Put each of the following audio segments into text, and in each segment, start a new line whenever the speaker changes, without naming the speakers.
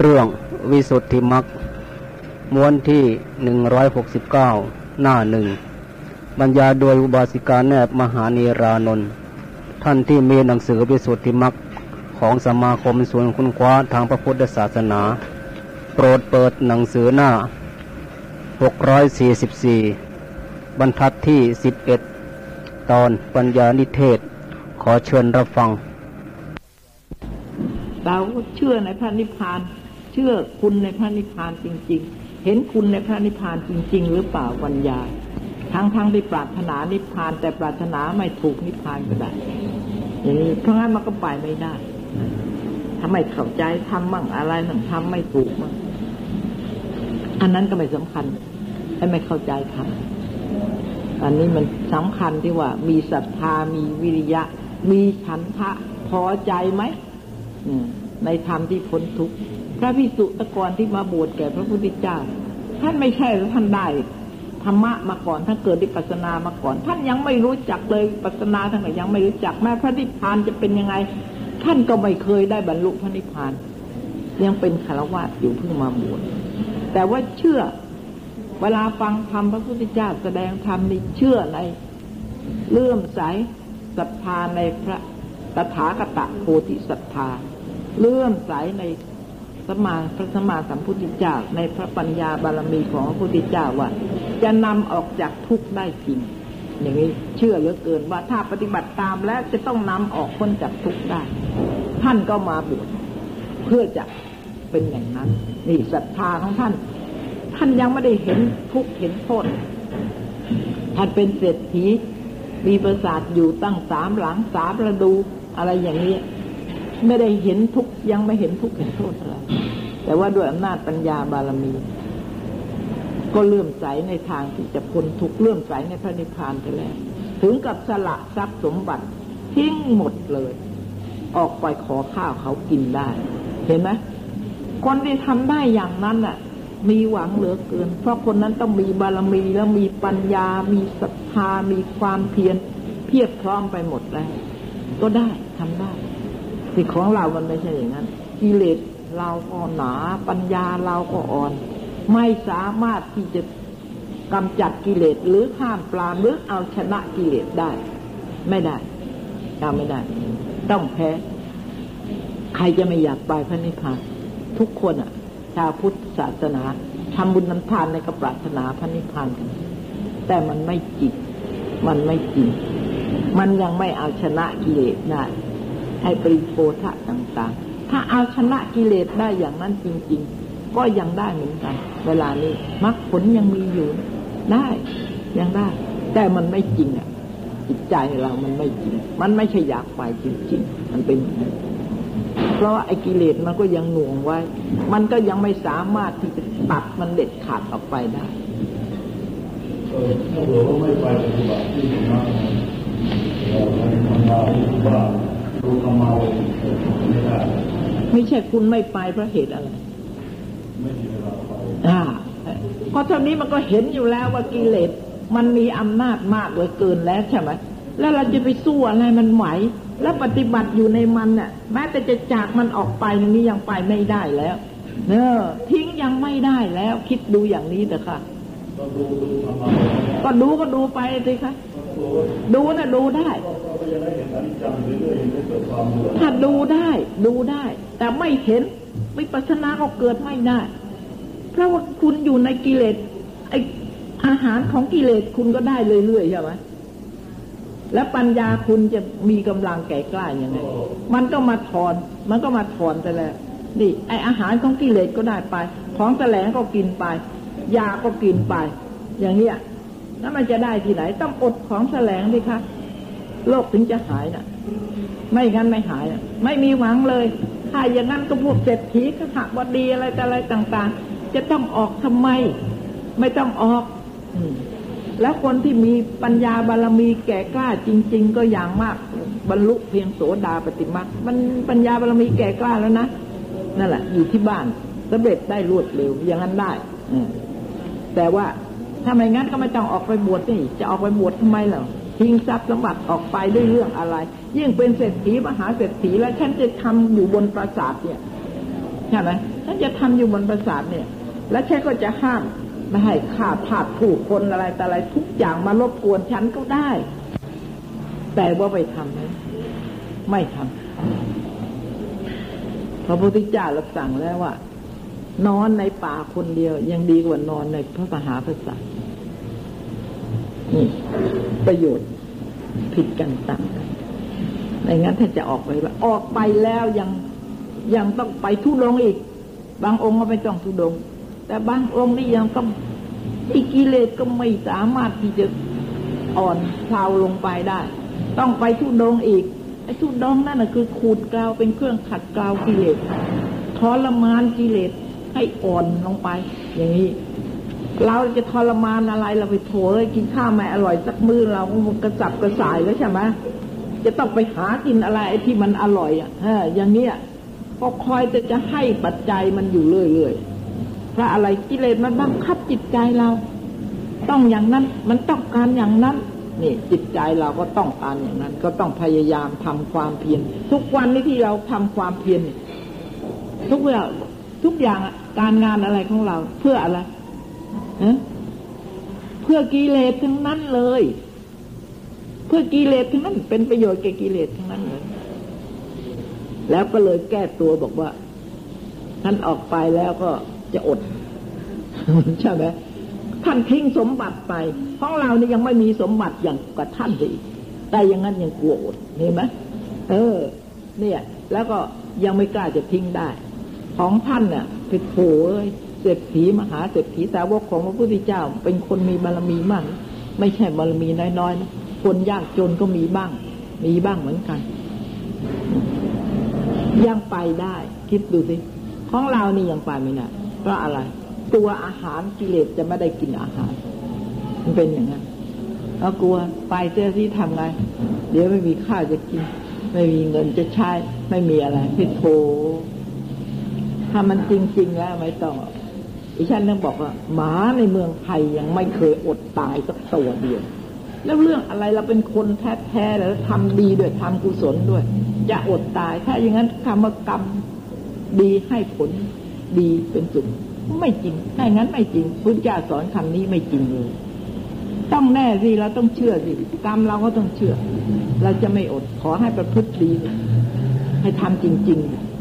เรื่องวิสุทธิมักม้วนที่หนึ่งร้อยหกสิบเก้าหน้าหนึ่งบรรยายโดยอุบาสิกาแนบมหานีรานนท์ท่านที่มีหนังสือวิสุทธิมักของสมาคมส่วนคุณคว้าทางพระพุทธศาสนา โปรดเปิดหนังสือหน้า 644 บรรทัดที่ 11 ตอนปัญญานิเทศ ขอเชิญรับฟัง
เราเชื่อในพระนิพพาน เชื่อคุณในพระนิพพานจริง ๆ เห็นคุณในพระนิพพานจริง ๆ หรือเปล่าปัญญา ทั้งๆทที่ปรารถนานิพพานแต่ปรารถนาไม่ถูกนิพพานก็ได้อย่างนี้เพราะงั้นมันก็ไปไม่ได้ถ้าไม่เข้าใจทำมั่งอะไรมั่งทำไม่ถูกมั่งอันนั้นก็ไม่สำคัญให้ไม่เข้าใจค่ะอันนี้มันสำคัญที่ว่า มีศรัทธามีวิริยะ มีฉันทะพอใจไหมในธรรมที่พ้นทุกข์ ระพิสุตะกรที่มาบวชแก่พระพุทธเจ้า ท่านไม่ใช่ท่านได้ธรรมะมาก่อนท่านเกิดดิปัสนามาก่อน ท่านยังไม่รู้จักเลยปัสนาท่านก็ยังไม่รู้จักแม้พระนิพพานจะเป็นยังไง ท่านก็ไม่เคยได้บรรลุพระนิพพาน ยังเป็นคารวะอยู่เพิ่งมาบวชแต่ว่าเชื่อเวลาฟังธรรมพระพุทธเจ้าแสดงธรรมนี่เชื่อในเลื่อมใสศรัทธาในพระตถาคตโพธิศรัทธาเลื่อมใสใน สมาพระสมมาสัมพุทธเจ้าในพระปัญญาบารมีของพระพุทธเจ้าว่า จะนำออกจากทุกข์ได้จริง อย่างนี้เชื่อเหลือเกินว่าถ้าปฏิบัติตามแล้วจะต้องนำออกพ้นจากทุกข์ได้ ท่านก็มาบวชเพื่อจะเป็นอย่างนั้น นี่ศรัทธาของท่าน ท่านยังไม่ได้เห็นทุกข์เห็นโทษท่านเป็นเศรษฐีมีประสาทอยู่ตั้งสามหลังสามระดูอะไรอย่างนี้ ไม่ได้เห็นทุกยังไม่เห็นทุกเห็นโทษอะไร แต่ว่าด้วยอำนาจปัญญาบารมี ก็เลื่อมใสในทางที่จะพ้นทุกเลื่อมใสในพระนิพพานไปแล้วถึงกับสละทรัพย์สมบัติทิ้งหมดเลย ออกไปขอข้าวเขากินได้ เห็นไหมคนที่ทำได้อย่างนั้นน่ะ มีหวังเหลือเกิน เพราะคนนั้นต้องมีบารมีแล้วมีปัญญา มีศรัทธามีความเพียรเพียรพร้อมไปหมดแล้ว ก็ได้ทำได้ สิ่ของเรามันไม่ใช่อย่างนั้นกิเลสเราก็หนา ปัญญาเราก็อ่อน ไม่สามารถที่จะกำจัดกิเลสหรือห้ามปรามหรือเอาชนะกิเลสได้ ไม่ได้ทำไม่ได้ ต้องแพ้ ใครจะไม่อยากไปพระนิพพานทุกคนอะ ชาวพุทธศาสนาทำบุญน้ำทานในกระปรารถนาพระนิพพานกัน แต่มันไม่จริงมันไม่จริงมันยังไม่เอาชนะกิเลสได้ ให้ปริโพธะต่างๆ ถ้าเอาชนะกิเลสได้อย่างนั้นจริง ๆ ก็ยังได้เหมือนกัน เวลานี้มรรคผลยังมีอยู่ได้ยังได้ แต่มันไม่จริงอะจิตใจเรามันไม่จริง มันไม่ใช่อยากไปจริงๆ มันเป็นอย่างนั้นเพราะไอ้กิเลสมันก็ยังหน่วงไว้ มันก็ยังไม่สามารถที่จะตัดมันเด็ดขาดออกไปได้ถ้าเราไม่ไปปฏิบัติที่มากเราทำงานที่บ้าน ไม่ใช่คุณไม่ไปเพราะเหตุอะไรอ่าเพราะเท่านี้มันก็เห็นอยู่แล้วว่ากิเลสมันมีอำนาจมากเหลือเกินแล้วใช่ไหมแล้วเราจะไปสู้อะไรมันไหว แล้วปฏิบัติอยู่ในมันเนี่ยแม้แต่จะจากมันออกไปนี้ยังไปไม่ได้แล้วเนอทิ้งยังไม่ได้แล้ว คิดดูอย่างนี้เถอะค่ะ ก็ดูก็ดูไปสิคะดูนะดูได้ ถ้าดูได้ดูได้ แต่ไม่เห็นวิปัสสนาก็เกิดไม่ได้ เพราะว่าคุณอยู่ในกิเลสไออาหารของกิเลสคุณก็ได้เรื่อยๆใช่ไหมแล้วปัญญาคุณจะมีกำลังแก่กล้าอย่างไง มันก็มาถอน มันก็มาถอนไปแล้ว นี่ ไออาหารของกิเลสก็ได้ไป ของแสลงก็กินไป ยาก็กินไป อย่างเนี้ยแล้วมันจะได้ที่ไหน ต้องอดของแสลงดิคะ โลกถึงจะหายนะ่ะ ไม่งั้นไม่หายอะ ไม่มีหวังเลยถ้าอย่างนั้นก็พวกเศรษฐีขหบดีอะไรแต่อะไรต่าง ๆ จะต้องออกทำไม ไม่ต้องออก อืแล้วคนที่มีปัญญาบารมีแก่กล้าจริง ๆ ก็อย่างมาก บรรลุเพียงโสดาปฏิมามันปัญญาบารมีแก่กล้าแล้วนะนั่นแหละ อยู่ที่บ้านสำเร็จได้รวดเร็วอย่างนั้นได้อืแต่ว่าถ้าไม่งั้นก็ไม่ต้องออกไปบวชนี่ จะออกไปบวชทำไมเหรอ ทิ้งทรัพย์สมบัติออกไปด้วยเรื่องอะไร ยิ่งเป็นเศรษฐีมหาเศรษฐีแล้วฉันจะทำอยู่บนปราสาทเนี่ยใช่ไหมฉันจะทำอยู่บนประสาทเนี่ย แล้วฉันก็จะห้ามไม่ให้ข่าผาดผู้คนอะไรแต่อะไรทุกอย่างมารบกวนฉันก็ได้ แต่ว่าไปทำไหมไม่ทำพระพุทธเจ้ารับสั่งแล้วว่า นอนในป่าคนเดียวยังดีกว่านอนในพระมหาพระสัตนี่ประโยชน์ ผิดกันต่างกันในงั้นถ้าจะออกไปว่าออกไปแล้วยังยังต้องไปทุดงอีก บางองค์ก็ไม่ต้องทุดง แต่บางองค์นี่ยังก็อีกิเลสก็ไม่สามารถที่จะอ่อนเพลาลงไปได้ ต้องไปทุดงอีกไอ้ทุดงนั่นนะคือขูดกลาวเป็นเครื่องขัดกลาวกิเลสทรมานกิเลสให้อ่อนลงไป อย่างนี้ เราจะทรมานอะไรเราไปโถเลยกินข้าวไม่อร่อยสักมื้อเรากระสับกระส่ายแล้วใช่ไหมจะต้องไปหากินอะไรที่มันอร่อยอะอย่างเนี้ยก็คอยจะจะให้ปัจจัยมันอยู่เรื่อยๆเพราะอะไรกิเลสมันบังคับจิตใจเรา ต้องอย่างนั้น มันต้องการอย่างนั้นนี่จิตใจเราก็ต้องการอย่างนั้น ก็ต้องพยายามทำความเพียรทุกวันนี้ที่เราทำความเพียรทุกเวลาทุกอย่างการงานอะไรของเราเพื่ออะไร เพื่อกิเลสทั้งนั้นเลย เพื่อกิเลสทั้งนั้น เป็นประโยชน์แก่กิเลสทั้งนั้นเลยแล้วก็เลยแก้ตัวบอกว่าท่านออกไปแล้วก็จะอดใช่ไหมท่านทิ้งสมบัติไปของเรานี่ยังไม่มีสมบัติอย่างกับท่านเลยแต่อย่างนั้นยังกลัวอดเห็นไหมเออ เนี่ย แล้วก็ยังไม่กล้าจะทิ้งได้ ของท่านเนี่ยไปโผ เศรษฐีมหาเศรษฐีสาวกของพระพุทธเจ้า เป็นคนมีบารมีมากไม่ใช่บารมีน้อยๆนะคนยากจนก็มีบ้าง มีบ้างเหมือนกัน ยังไปได้ คิดดูสิของเรานี่ยังไปไม่ได้เพราะอะไร ตัวอาหารกิเลสจะไม่ได้กินอาหาร มันเป็นอย่างนั้นเรากลัวไปเจ้าที่ทำไง เดี๋ยวไม่มีข้าวจะกิน ไม่มีเงินจะใช้ ไม่มีอะไรพิโถถ้ามันจริง ๆ แล้วไม่ต้อง อีฉันต้องบอกว่า หมาในเมืองไทยยังไม่เคยอดตายสักตัวเดียว แล้วเรื่องอะไรเราเป็นคนแท้ๆแล้วทำดีด้วยทำกุศลด้วย จะอดตาย ถ้าอย่างนั้นคำว่ากรรมดีให้ผลดีเป็นสุขไม่จริงถ้าอย่างนั้นไม่จริงพุทธเจ้าสอนคำนี้ไม่จริงเลยต้องแน่สิเราต้องเชื่อสิกรรมเราก็ต้องเชื่อ เราจะไม่อดขอให้ประพฤติดี ให้ทำจริง ๆ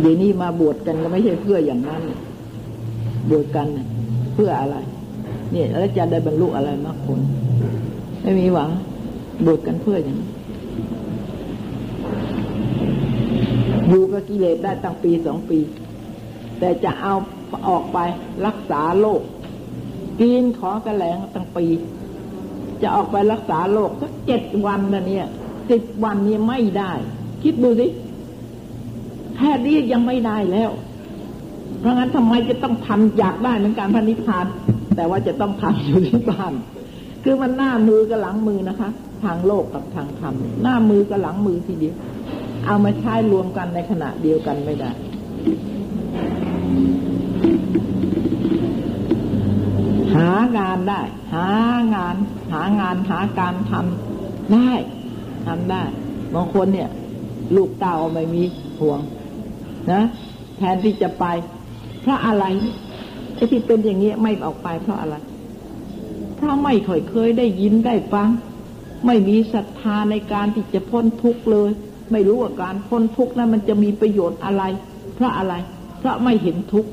เดี๋ยวนี้มาบวชกันก็ไม่ใช่เพื่ออย่างนั้นบวชกันเพื่ออะไร เนี่ยแล้วจะได้บรรลุอะไรมากผลไม่มีหวังบวชกันเพื่ออย่างนี้อยู่กับกิเลสได้ตั้งปีสองปี แต่จะเอาออกไปรักษาโรคกินขอกระแหลงตั้งปี จะออกไปรักษาโรคสักเจ็ดวันนะเนี่ยสิบวันนี้ไม่ได้ คิดดูสิ แค่นี้ยังไม่ได้แล้ว เพราะงั้นทำไมจะต้องทำอยากได้เหมือนการพันนิพาน แต่ว่าจะต้องทำอยู่ที่บ้านคือมันหน้ามือกับหลังมือนะคะ ทางโลกกับทางธรรมหน้ามือกับหลังมือทีเดียวเอามาใช้รวมกันในขณะเดียวกันไม่ได้หางานได้ หางาน หางานหาการทำได้ทำได้บางคนเนี่ย ลูกเต่าไม่มีห่วง นะแทนที่จะไป เพราะอะไรไอ้ที่เป็นอย่างนี้ไม่ออกไปเพราะอะไร เพราะไม่ค่อยเคยได้ยินได้ฟัง ไม่มีศรัทธาในการที่จะพ้นทุกข์เลย ไม่รู้ว่าการพ้นทุกข์นั้นมันจะมีประโยชน์อะไร เพราะอะไร เพราะไม่เห็นทุกข์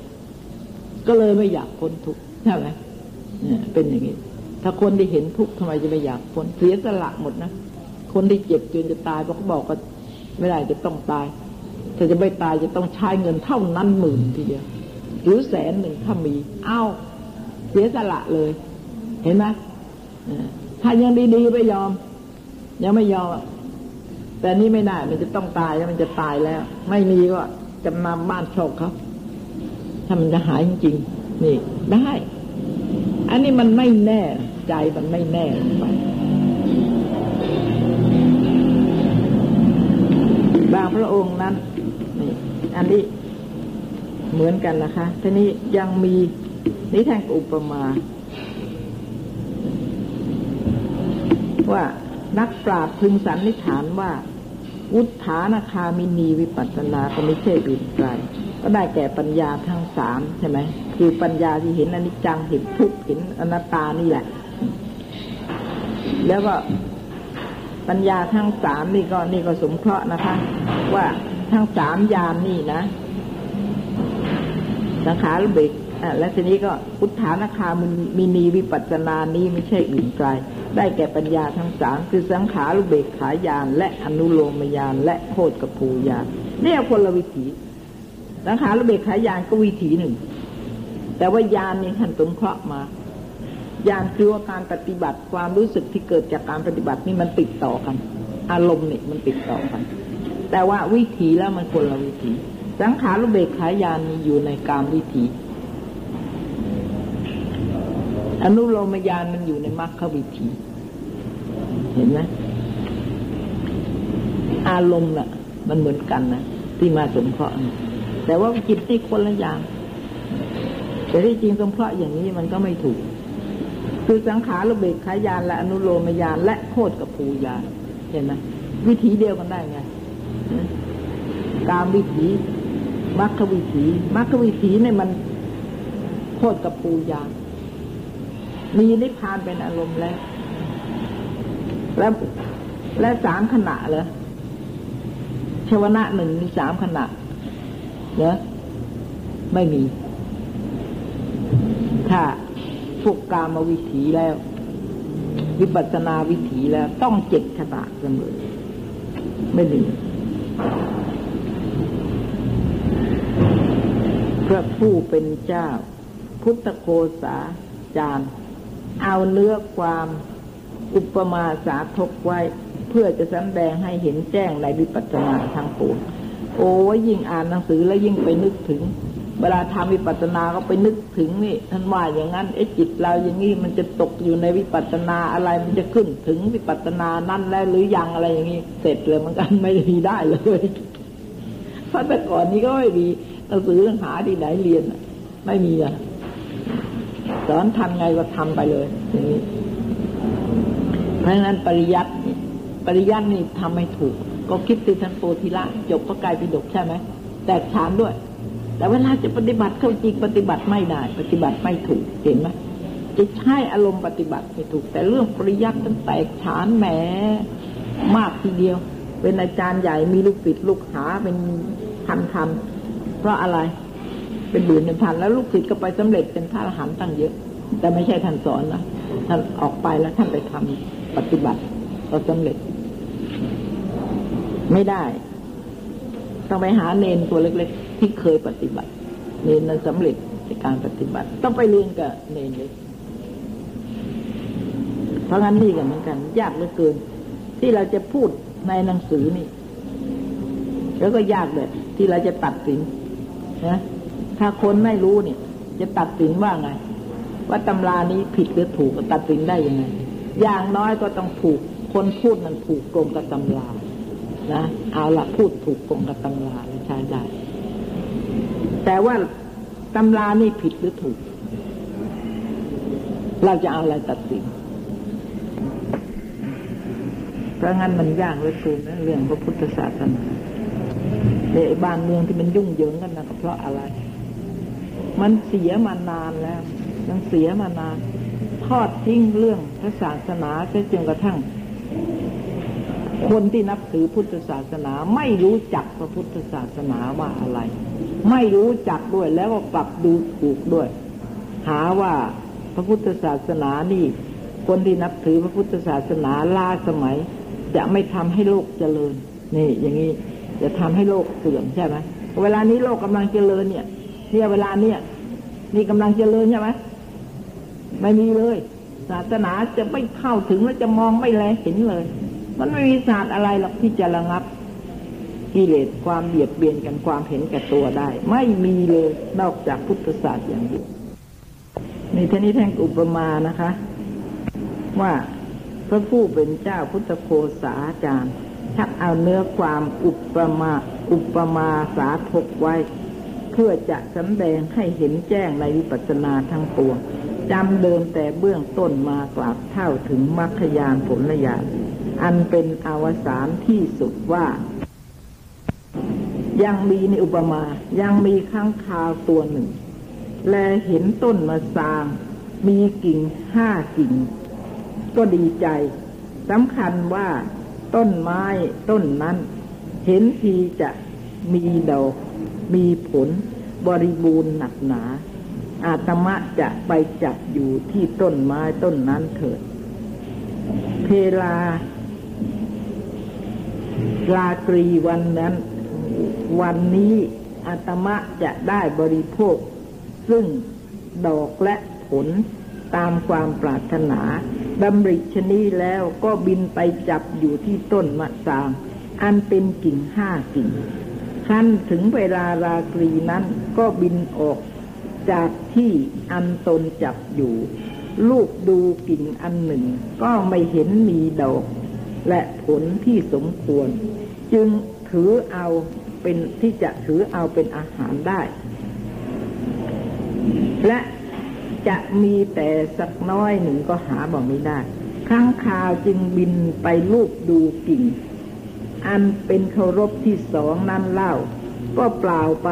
ก็เลยไม่อยากพ้นทุกข์ใช่ไหมเนี่ยเป็นอย่างนี้ ถ้าคนที่เห็นทุกข์ทำไมจะไม่อยากพ้นเสียสละหมดนะคนที่เจ็บจนจะตายเพราะเขาบอกว่าไม่ได้จะต้องตาย ถ้าจะไม่ตายจะต้องใช้เงินเท่านั้นหมื่นทีเดียวหรือแสนหนึ่งถ้ามีเอ้าเสียสละเลย เห็นไหมถ้ายังดีๆไม่ยอม ยังไม่ยอมแต่นี่ไม่ได้มันจะต้องตายแล้วมันจะตายแล้ว ไม่มีก็จำนำบ้านโชคเขาถ้ามันจะหายจริงๆนี่ได้ อันนี้มันไม่แน่ ใจมันไม่แน่ไป พระองค์นั้นนี่อันนี้เหมือนกันนะคะทีนี้ยังมีนิทานอุปมา ว่านักปราชญ์พึงสันนิษฐานว่าวุฒานาคามินีวิปัสสนาก็ไม่ใช่อื่นไกลก็ได้แก่ปัญญาทั้งสามใช่ไหมคือปัญญาที่เห็นอนิจจังเห็นทุกข์เห็นอนัตตานี่แหละ แล้วก็ ปัญญาทั้งสามนี่ก็นี่ก็สมเคราะห์นะคะ ว่าทั้งสามยานนี่นะ สังขารเบกอะและทีนี้ก็พุทธานาคามินีวิปัสสนานี้ไม่ใช่อื่นไกล ได้แก่ปัญญาทั้งสามคือสังขารเบกขายาน และอนุโลมยาน และโคตรกภูยานเนี่ยคนละวิถี สังขารเบกขายานก็วิถีหนึ่ง แต่ว่ายานนี่ท่านสงเคราะห์มา ยานคือว่าการปฏิบัติความรู้สึกที่เกิดจากการปฏิบัตินี่มันติดต่อกัน อารมณ์นี่มันติดต่อกัน แต่ว่าวิถีแล้วมันคนละวิถี สังขารเบกขายานมีอยู่ในกามวิถีอนุโลมยานมันอยู่ในมรรควิถี เห็นไหมอารมณ์น่ะ มันเหมือนกันนะที่มาสมเคราะห์แต่ว่าจิตที่คนละอย่างแต่ที่จริงสมเคราะห์อย่างนี้มันก็ไม่ถูก คือสังขารเบกขายานและอนุโลมยานและโคตรกับภูยานเห็นไหมวิถีเดียวกันได้ไงการวิถีมรรควิถีมรรควิถีเนี่ยมันโคตรกับภูยานมีนิพพานเป็นอารมณ์แล้ว และและสามขณะเลยชวนะหนึ่งมีสามขณะเนอะไม่มี ถ้า พวกกามวิถีแล้ว วิปัสนาวิถีแล้ว ต้องเจ็ดขณะเสมอ ไม่มีพระผู้เป็นเจ้า พุทธโคสาจารย์ เอาเนื้อความอุปมาสาทกไว้ เพื่อจะแสดงให้เห็นแจ้งในวิปัสสนาทางปวงโอ้ยิ่งอ่านหนังสือแล้วยิ่งไปนึกถึง เวลาทำวิปัสสนาก็ไปนึกถึงนี่ท่านว่าอย่างนั้นไอ้จิตเราอย่างนี้มันจะตกอยู่ในวิปัสสนาอะไรมันจะขึ้นถึงวิปัสสนานั่นแล้วหรือยังอะไรอย่างนี้เสร็จเลยมันกันไม่ได้ได้เลยเพราะแต่ก่อนนี้ก็ไม่มีหนังสือหาที่ไหนเรียนไม่มีอะสอนทำไงก็ทำไปเลยอย่างนี้เพราะฉะนั้นปริยัติปริยัตินี่ทำไม่ถูก ก็คิดติทันโปธิละจบพระกายปิฎกใช่ไหมแตกฉานด้วย แต่เวลาจะปฏิบัติเข้าจริงปฏิบัติไม่ได้ ปฏิบัติไม่ถูกเห็นไหมจะใช้อารมณ์ปฏิบัติไม่ถูก แต่เรื่องปริยัติตั้งแตกฉานแหมมากทีเดียว เป็นอาจารย์ใหญ่มีลูกศิษย์ลูกหาเป็นพันคำเพราะอะไร เป็นบุญเป็นพันแล้วลูกศิษย์ก็ไปสำเร็จเป็นพระอรหันต์ตั้งเยอะ แต่ไม่ใช่ท่านสอนนะท่านออกไปแล้วท่านไปทำปฏิบัติก็สำเร็จ ไม่ได้ ต้องไปหาเนนตัวเล็ก ๆ ที่เคยปฏิบัติ เนนนั้นสำเร็จในการปฏิบัติ ต้องไปเรียนกับเนนเลยเพราะงั้นนี่กันเหมือนกัน ยากเหลือเกิน ที่เราจะพูดในหนังสือนี่ แล้วก็ยากเลยที่เราจะตัดสินนะถ้าคนไม่รู้เนี่ย จะตัดสินว่าไง ว่าตำรานี้ผิดหรือถูกตัดสินได้ยังไง อย่างน้อยก็ต้องถูกคนพูดมันถูกตรงกับตำรา นะเอาละพูดถูกตรงกับตำราใช้ได้ แต่ว่าตำรานี่ผิดหรือถูก เราจะเอาอะไรตัดสิน เพราะงั้นมันยากเหลือเกินนะเรื่องพระพุทธศาสนาในบ้านเมืองที่มันยุ่งเหยิงกันนะก็เพราะอะไร มันเสียมานานแล้ว มันเสียมานาน ทอดทิ้งเรื่องพระศาสนาจนกระทั่ง คนที่นับถือพุทธศาสนาไม่รู้จักพระพุทธศาสนาว่าอะไร ไม่รู้จักด้วยแล้วก็กลับดูถูกด้วย หาว่าพระพุทธศาสนานี่ คนที่นับถือพระพุทธศาสนาล้าสมัย จะไม่ทำให้โลกเจริญ นี่ อย่างนี้จะทำให้โลกเสื่อมใช่ไหมเวลานี้โลกกำลังเจริญเนี่ย เนี่ยเวลาเนี่ยนี่กำลังเจริญใช่ไหมไม่มีเลย ศาสนาจะไม่เข้าถึงแล้วจะมองไม่แลเห็นเลย มันไม่มีศาสตร์อะไรหรอกที่จะระงับกิเลสความเบียดเบียนกันความเห็นแก่ตัวได้ ไม่มีเลยนอกจากพุทธศาสตร์อย่างเดียวในท่านี้แท่งอุปมานะคะ ว่าพระผู้เป็นเจ้าพุทธโคสาจารย์ชักเอาเนื้อความอุปมาอุปมาสาทกไว้ เพื่อจะสำแดงให้เห็นแจ้งในวิปัสสนาทั้งปวงจำเดิมแต่เบื้องต้นมากราบเท่าถึงมรรคยานผลญาณ อันเป็นอวสานที่สุดว่า ยังมีในอุปมายังมีข้างคาวตัวหนึ่ง แลเห็นต้นมะสาง มีกิ่งห้ากิ่ง ก็ดีใจสำคัญว่าต้นไม้ต้นนั้น เห็นทีจะมีดอกมีผลบริบูรณ์หนักหนา อาตมะจะไปจับอยู่ที่ต้นไม้ต้นนั้นเถิดเพลา ลาตรีวันนั้น วันนี้อาตมะจะได้บริโภค ซึ่งดอกและผลตามความปรารถนาดำริชนีแล้วก็บินไปจับอยู่ที่ต้นมะสาง อันเป็นกิ่งห้ากิ่งขั้นถึงเวลาราตรีนั้นก็บินออกจากที่อันตนจับอยู่ ลูกดูกิ่งอันหนึ่ง ก็ไม่เห็นมีดอก และผลที่สมควร จึงถือเอาเป็นที่จะถือเอาเป็นอาหารได้ และจะมีแต่สักน้อยหนึ่งก็หาบอกไม่ได้ข้างคาวจึงบินไปลูกดูกิ่ง อันเป็นเคารพที่สองนั้นเล่า ก็เปล่าไป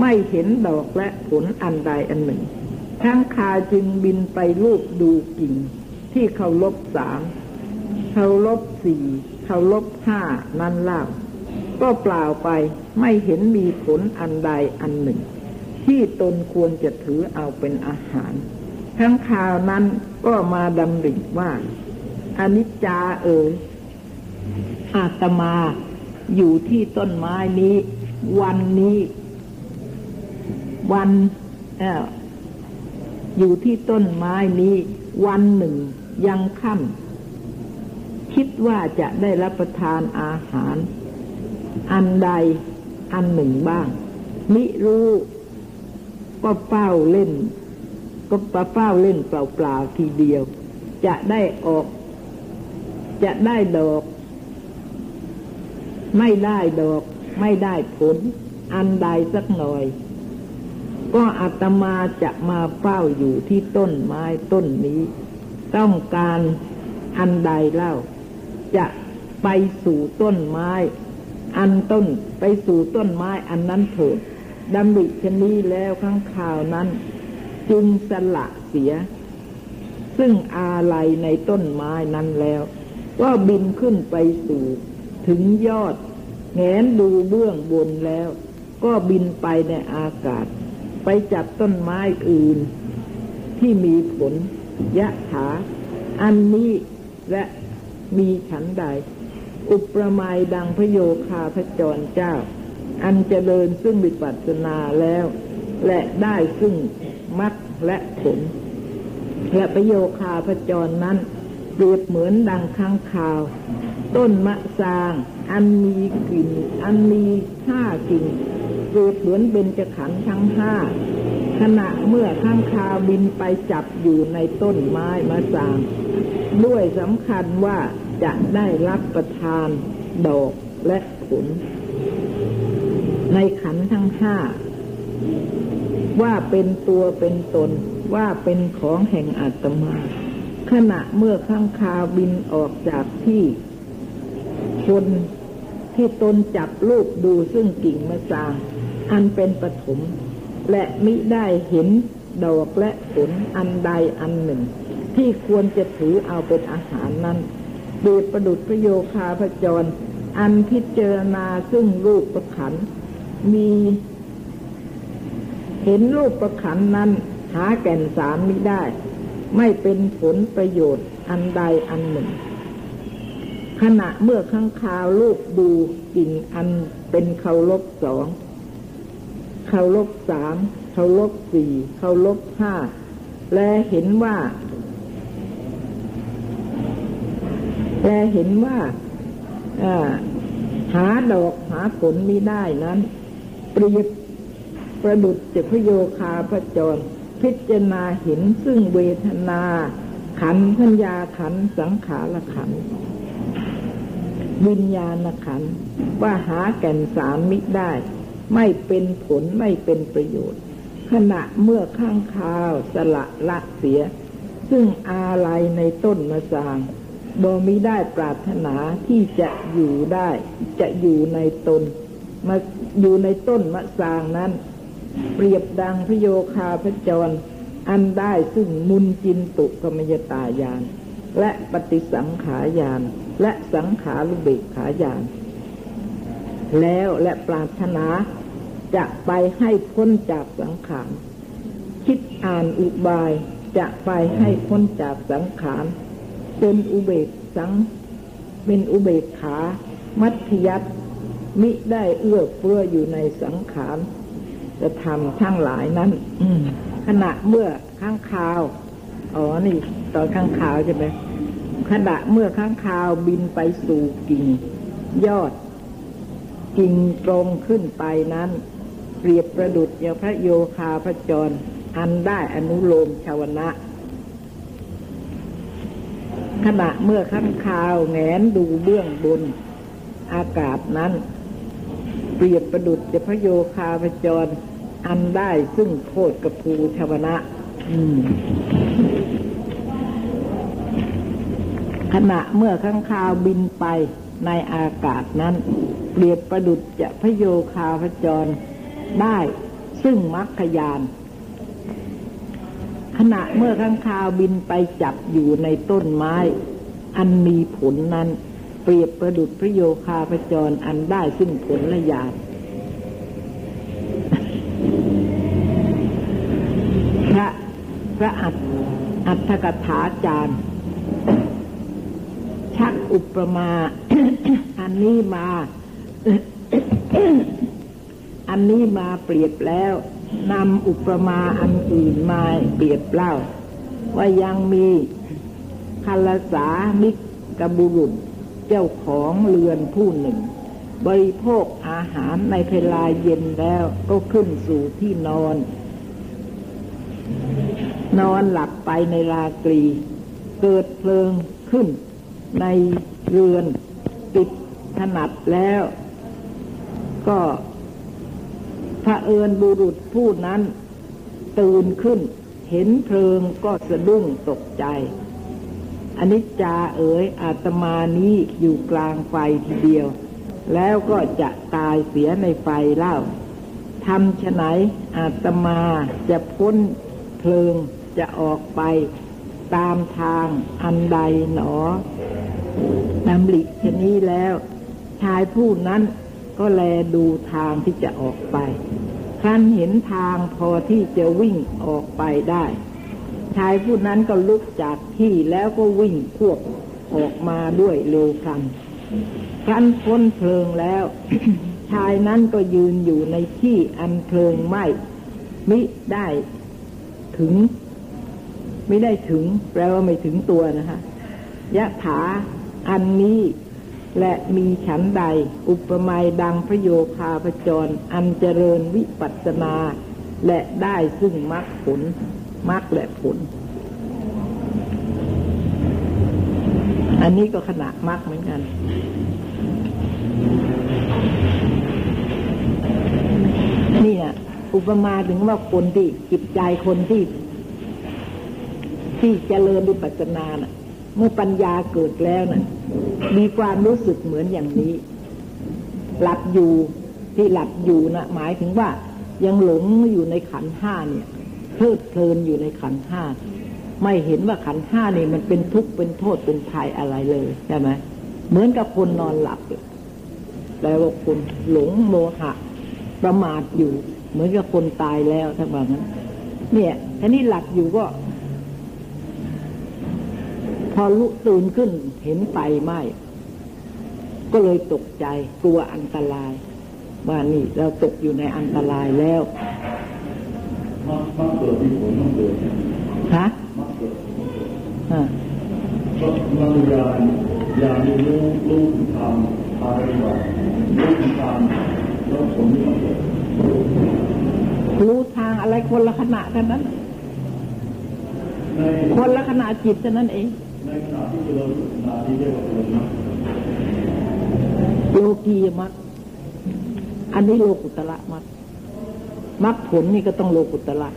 ไม่เห็นดอกและผลอันใดอันหนึ่งข้างคาจึงบินไปลูกดูกิ่ง ที่เคารพสาม เคารพสี่เคารพห้านั้นเล่าก็เปล่าไปไม่เห็นมีผลอันใดอันหนึ่ง ที่ตนควรจะถือเอาเป็นอาหาร ทั้งข่าวนั้นก็มาดำริว่าอนิจจาเอ๋ยอาตมาอยู่ที่ต้นไม้นี้ วันนี้ วันออยู่ที่ต้นไม้นี้ วันหนึ่งยังค่ำ คิดว่าจะได้รับประทานอาหาร อันใดอันหนึ่งบ้าง มิรู้ก็เฝ้าเล่น ก็ปะเฝ้าเล่นเปล่าๆทีเดียว จะได้ออก จะได้ดอก ไม่ได้ดอก ไม่ได้ผล อันใดสักหน่อย ก็อาตมาจะมาเฝ้าอยู่ที่ต้นไม้ต้นนี้ ต้องการอันใดเล่า จะไปสู่ต้นไม้ อันต้นไปสู่ต้นไม้อันนั้นเถิดดำริชนีแล้วข้างข่าวนั้น จึงสละเสีย ซึ่งอาลัยในต้นไม้นั้นแล้ว ก็บินขึ้นไปสู่ ถึงยอด แงนดูเบื้องบนแล้ว ก็บินไปในอากาศ ไปจับต้นไม้อื่น ที่มีผลยะถา อันนี้และ มีฉันใด อุปมาดังพระโยคาพระจรเจ้า อันเจริญซึ่งวิปัสสนาแล้ว และได้ซึ่งมัดและผล และประโยคาพจรนั้นเปรียบเหมือนดังข้างข่าว ต้นมะซาง อันมีกลิ่น อันมีห้ากิ่งเปรียบเหมือนเบญจขันธ์ทั้งห้าขณะเมื่อข้างคาวบินไปจับอยู่ในต้นไม้มะซาง ด้วยสำคัญว่าจะได้รับประทานดอกและผล ในขันทั้งห้า ว่าเป็นตัวเป็นตนว่าเป็นของแห่งอาตมา ขณะเมื่อข้างคาบินออกจากที่ คนที่ตนจับลูกดูซึ่งกิ่งมะสาง อันเป็นปฐมและมิได้เห็นดอกและผลอันใดอันหนึ่ง ที่ควรจะถือเอาเป็นอาหารนั้นเดประดุดประโยคาพจร อันพิจารณาซึ่งรูปประขัน มีเห็นรูปประขันนั้นหาแก่นสารไม่ได้ ไม่เป็นผลประโยชน์อันใดอันหนึ่ง ขณะเมื่อข้างคาวลูกดูกิ่งอันเป็นเขาลบสองเขาลบสามเขาลบสี่เขาลบห้าและเห็นว่า และเห็นว่าหาดอกหาผลไม่ได้นั้นเปรียบประดุจจะพโยคาพระจร พิจารณาเห็นซึ่งเวทนา ขันธัญญาขันสังขารขัน วิญญาณขัน ว่าหาแก่นสามมิได้ ไม่เป็นผลไม่เป็นประโยชน์ ขณะเมื่อข้างคาวสละละเสีย ซึ่งอาลัยในต้นมะสาง บ่มิได้ปรารถนาที่จะอยู่ได้ จะอยู่ในตนมาอยู่ในต้นมะสางนั้น เปรียบดังพระโยคาพระจร อันได้ซึ่งมุนจินตุกมยตายาน และปฏิสังขายาน และสังขารุเบกขายาน แล้วและปรารถนาจะไปให้พ้นจากสังขาร คิดอ่านอุบายจะไปให้พ้นจากสังขาร เป็นอุเบกสัง เป็นอุเบกขา มัธยัตมิได้เอื้อเฟื้ออยู่ในสังขารจะทำทั้งหลายนั้นขณะเมื่อข้างคาว อ๋อ นี่ตอนข้างคาวใช่ไหมขณะเมื่อข้างคาวบินไปสู่กิ่ง ยอด กิ่งตรงขึ้นไปนั้น เปรียบประดุดอย่างพระโยคาพระจร อันได้อนุโลมชาวนะ ขณะเมื่อข้างคาวแงนดูเบื้องบนอากาศนั้น เปรียบประดุดจะพระโยคาพจร อันได้ซึ่งโคตรกระพูชาวนะขณะเมื่อข้างคาวบินไปในอากาศนั้น เปรียบประดุดจะพระโยคาพจรได้ซึ่งมรรคยาน ขณะเมื่อข้างคาวบินไปจับอยู่ในต้นไม้ อันมีผลนั้น เปรียบประดุดพระโยคาพระจรอันได้ซึ่งผลละยานพระพระอัฏอัฏฐกถาจารย์ ชักอุปมาอันนี้มา อันนี้มาเปรียบแล้ว นำอุปมาอันอื่นมาเปรียบเล่า ว่ายังมีคาลสามิกบุรุษ เจ้าของเรือนผู้หนึ่ง บริโภคอาหารในเวลาเย็นแล้วก็ขึ้นสู่ที่นอน นอนหลับไปในราตรี เกิดเพลิงขึ้นในเรือนติดถนัดแล้ว ก็ พระเอิญบุรุษผู้นั้น ตื่นขึ้น เห็นเพลิงก็สะดุ้งตกใจอนิจจาเอ๋ยอาตมานี้อยู่กลางไฟทีเดียว แล้วก็จะตายเสียในไฟเล่าทำฉไหนอาตมาจะพ้นเพลิงจะออกไปตามทางอันใดหนอนำหลิชนี้แล้ว ชายผู้นั้น ก็แลดูทางที่จะออกไปครั้นเห็นทางพอที่จะวิ่งออกไปได้ ชายผู้นั้นก็ลุกจากที่แล้วก็วิ่งควบออกมาด้วยเร็วพลันครั้นพ้นเพลิงแล้ว ชายนั้นก็ยืนอยู่ในที่อันเพลิงไหม้มิได้ถึง ไม่ได้ถึง แปลว่าไม่ถึงตัวนะคะยะถาอันนี้ และมีฉันใด อุปมาดังพระโยคาพจร อันเจริญวิปัสนา และได้ซึ่งมรรคผลมรรคและผล อันนี้ก็ขณะมรรคเหมือนกันนี่ยอุปมาถึงว่าคนที่จิตใจคนที่ที่เจริญวิปัสสนาน่ะ เมื่อปัญญาเกิดแล้วนะ่ะมีความรู้สึกเหมือนอย่างนี้ หลับอยู่ที่หลับอยู่นะหมายถึงว่ายังหลงอยู่ในขันห้าเนี่ยเพลิดเพลินอยู่ในขันห้าไม่เห็นว่าขันห้านี่มันเป็นทุกข์เป็นโทษเป็นภัยอะไรเลยใช่ไหมเหมือนกับคนนอนหลับแปลว่าคนหลงโมหะ ประมาทอยู่ เหมือนกับคนตายแล้วถ้าแบบนั้นเนี่ยท่านี้หลับอยู่ก็ อลุตื่นขึ้นเห็นไฟไหม้ก็เลยตกใจกลัวอันตรายว่านี่เราตกอยู่ในอันตรายแล้ว
มักเกิดที่ผลมันเกิด
ฮะฮะ
มันยานยานรู้รู้ทำอะไรบ้างรู้ทำแล้วผลมันเกิด
รู้ทางอะไรคนละขณะเท่านั้น คนละขณะจิตเท่านั้นเอง ขณะที่เราขณะที่เรียกว่าโลนะโลกียมักอันนี้โลกุตละมักมักผลนี่ก็ต้องโลกุตละ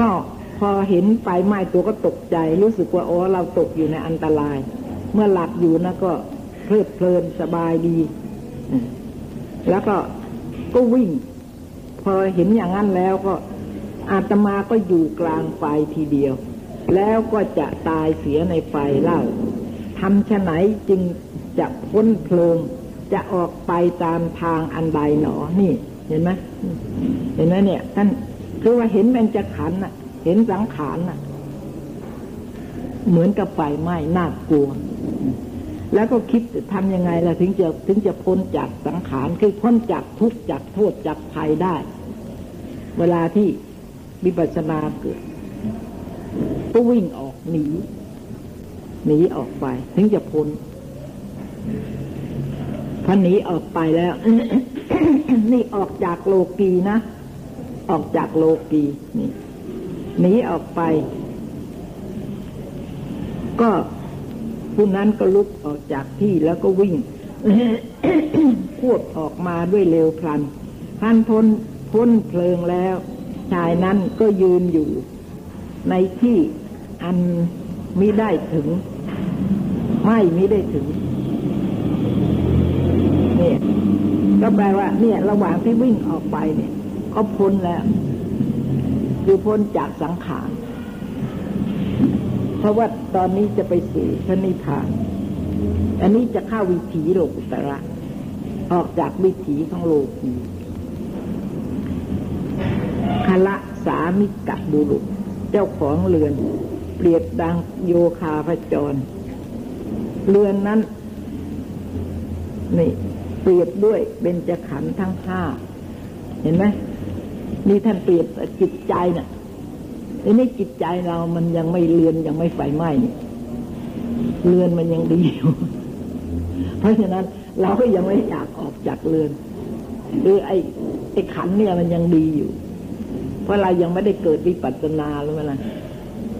ก็พอเห็นไฟไหม้ตัวก็ตกใจ รู้สึกว่าอ๋อเราตกอยู่ในอันตราย เมื่อหลับอยู่นะก็เพลิดเพลินสบายดี แล้วก็ก็วิ่ง พอเห็นอย่างนั้นแล้วก็อาตมาก็อยู่กลางไฟทีเดียว แล้วก็จะตายเสียในไฟเล่าทำฉไหนจึงจะพ้นเพลิง จะออกไปตามทางอันใดหนอ นี่ เห็นไหมเห็นไหมเนี่ย ท่านคือว่าเห็นมันจะขันน่ะ เห็นสังขารน่ะ เหมือนกับไฟไหม้น่ากลัว แล้วก็คิดทำยังไงล่ะถึงจะถึงจะพ้นจากสังขารคือพ้นจากทุกข์จากโทษจากภัยได้ เวลาที่วิปัสสนาเกิดก็วิ่งออกหนีหนีออกไป ถึงจะพ้นพอหนีออกไปแล้ว นี่ออกจากโลกีนะออกจากโลกีนี่หนีออกไป ก็ ผู้นั้นก็ลุกออกจากที่แล้วก็วิ่งพวดออกมาด้วยเร็วพลันพันพ้นพ้นเพลิงแล้ว ชายนั้นก็ยืนอยู่ ในที่อันมิได้ถึง ไม่มิได้ถึงเนี่ยก็แปลว่า เนี่ย ระหว่างที่วิ่งออกไปเนี่ย ก็พ้นแล้ว คือพ้นจากสังขาร เพราะว่าตอนนี้จะไปสู่พระนิพพาน อันนี้จะเข้าวิถีโลกุตระ ออกจากวิถีของโลกีคละสามิกะบุรุษ เจ้าของเรือน เปรียบดังโยคาพจร เรือนนั้น นี่ เปรียบด้วยเบญจขันธ์ทั้งห้า เห็นไหมนี่ท่านเปรียบจิตใจเนะ่ะ อ้นี่จิตใจเรามันยังไม่เลือนยังไม่ไฟไหม้เนี่ยเรือนมันยังดีอยู่ เพราะฉะนั้นเราก็ยังไม่อยากออกจากเรือนหรือไอ้ไอ้ขันเนี่ยมันยังดีอยู่ เพราะเรายังไม่ได้เกิดวิปัสสนาหรือไงล่ะ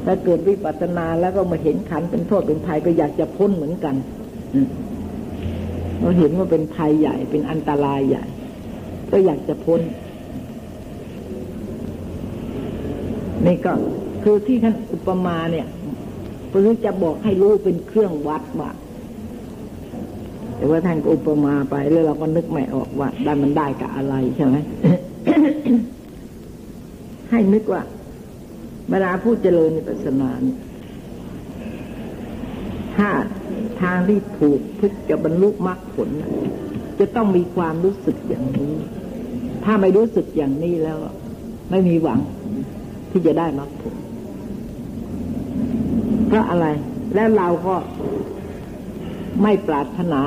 ถ้าเกิดวิปัสสนาแล้วก็มาเห็นขันเป็นโทษเป็นภัยก็อยากจะพ้นเหมือนกันเราเห็นว่าเป็นภัยใหญ่เป็นอันตรายใหญ่ ก็อยากจะพ้น นี่ก็คือที่ท่านอุปมาเนี่ยเพื่อจะบอกให้รู้เป็นเครื่องวัดว่าแต่ว่าท่านอุปมาไปแล้วเราก็นึกไม่ออกว่าได้มันได้กับอะไรใช่ไหมให้นึกว่าเวลาผู้เจริญในปัสนานถ้าทางที่ถูกเพื่อจะบรรลุมรรคผล จะต้องมีความรู้สึกอย่างนี้ ถ้าไม่รู้สึกอย่างนี้แล้ว ไม่มีหวัง ที่จะได้มรรคผลเพราะอะไร แล้วเราก็ไม่ปรารถนา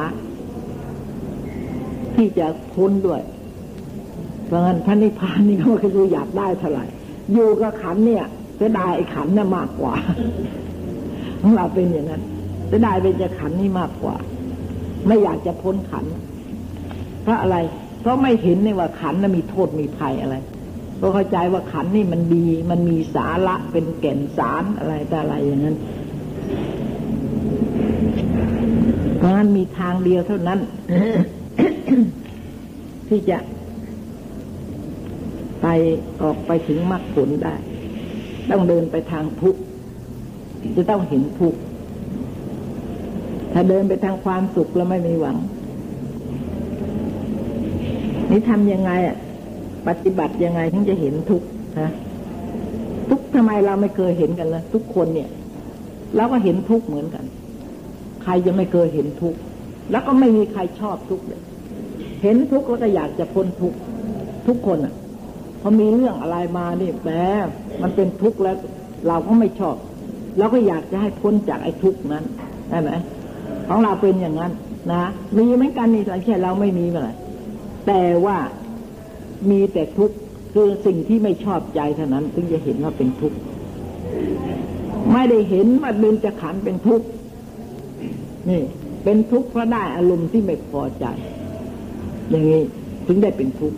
ที่จะพ้นด้วย เพราะงั้นพระนิพพานนี่ก็คืออยากได้เท่าไหร่ อยู่กับขันเนี่ยจะได้ขันน่ะมากกว่าของเราเป็นอย่างนั้นจะได้เป็นจะขันนี่มากกว่า ไม่อยากจะพ้นขันเพราะอะไร เพราะไม่เห็นในว่าขันน่ะมีโทษมีภัยอะไร ก็เข้าใจว่าขันนี่มันดี มันมีสาระเป็นแก่นสารอะไรแต่อะไรอย่างนั้นเพราะนั้นมีทางเดียวเท่านั้น ที่จะไปออกไปถึงมรรคผลได้ ต้องเดินไปทางทุกจะต้องเห็นทุกถ้าเดินไปทางความสุขแล้วไม่มีหวัง นี่ทำยังไงอะ ปฏิบัติยังไงถึงจะเห็นทุกฮะทุกทำไมเราไม่เคยเห็นกันล่ะทุกคนเนี่ยเราก็เห็นทุกเหมือนกัน ใครจะไม่เคยเห็นทุกแล้วก็ไม่มีใครชอบทุกเลย เห็นทุกแล้วก็อยากจะพ้นทุกทุกคนอะพอมีเรื่องอะไรมานี่แหมมันเป็นทุกข์แล้ว เราก็ไม่ชอบเราก็อยากจะให้พ้นจากไอ้ทุกข์นั้นได้ไหมของเราเป็นอย่างนั้นนะมีเหมือนกันนี่แต่แค่เราไม่มีเมื่อไหร่แต่ว่า มีแต่ทุกข์คือสิ่งที่ไม่ชอบใจเท่านั้น ถึงจะเห็นว่าเป็นทุกข์ไม่ได้เห็นว่าเบญจะขันเป็นทุกข์นี่ เป็นทุกข์เพราะได้อารมณ์ที่ไม่พอใจ อย่างนี้ถึงได้เป็นทุกข์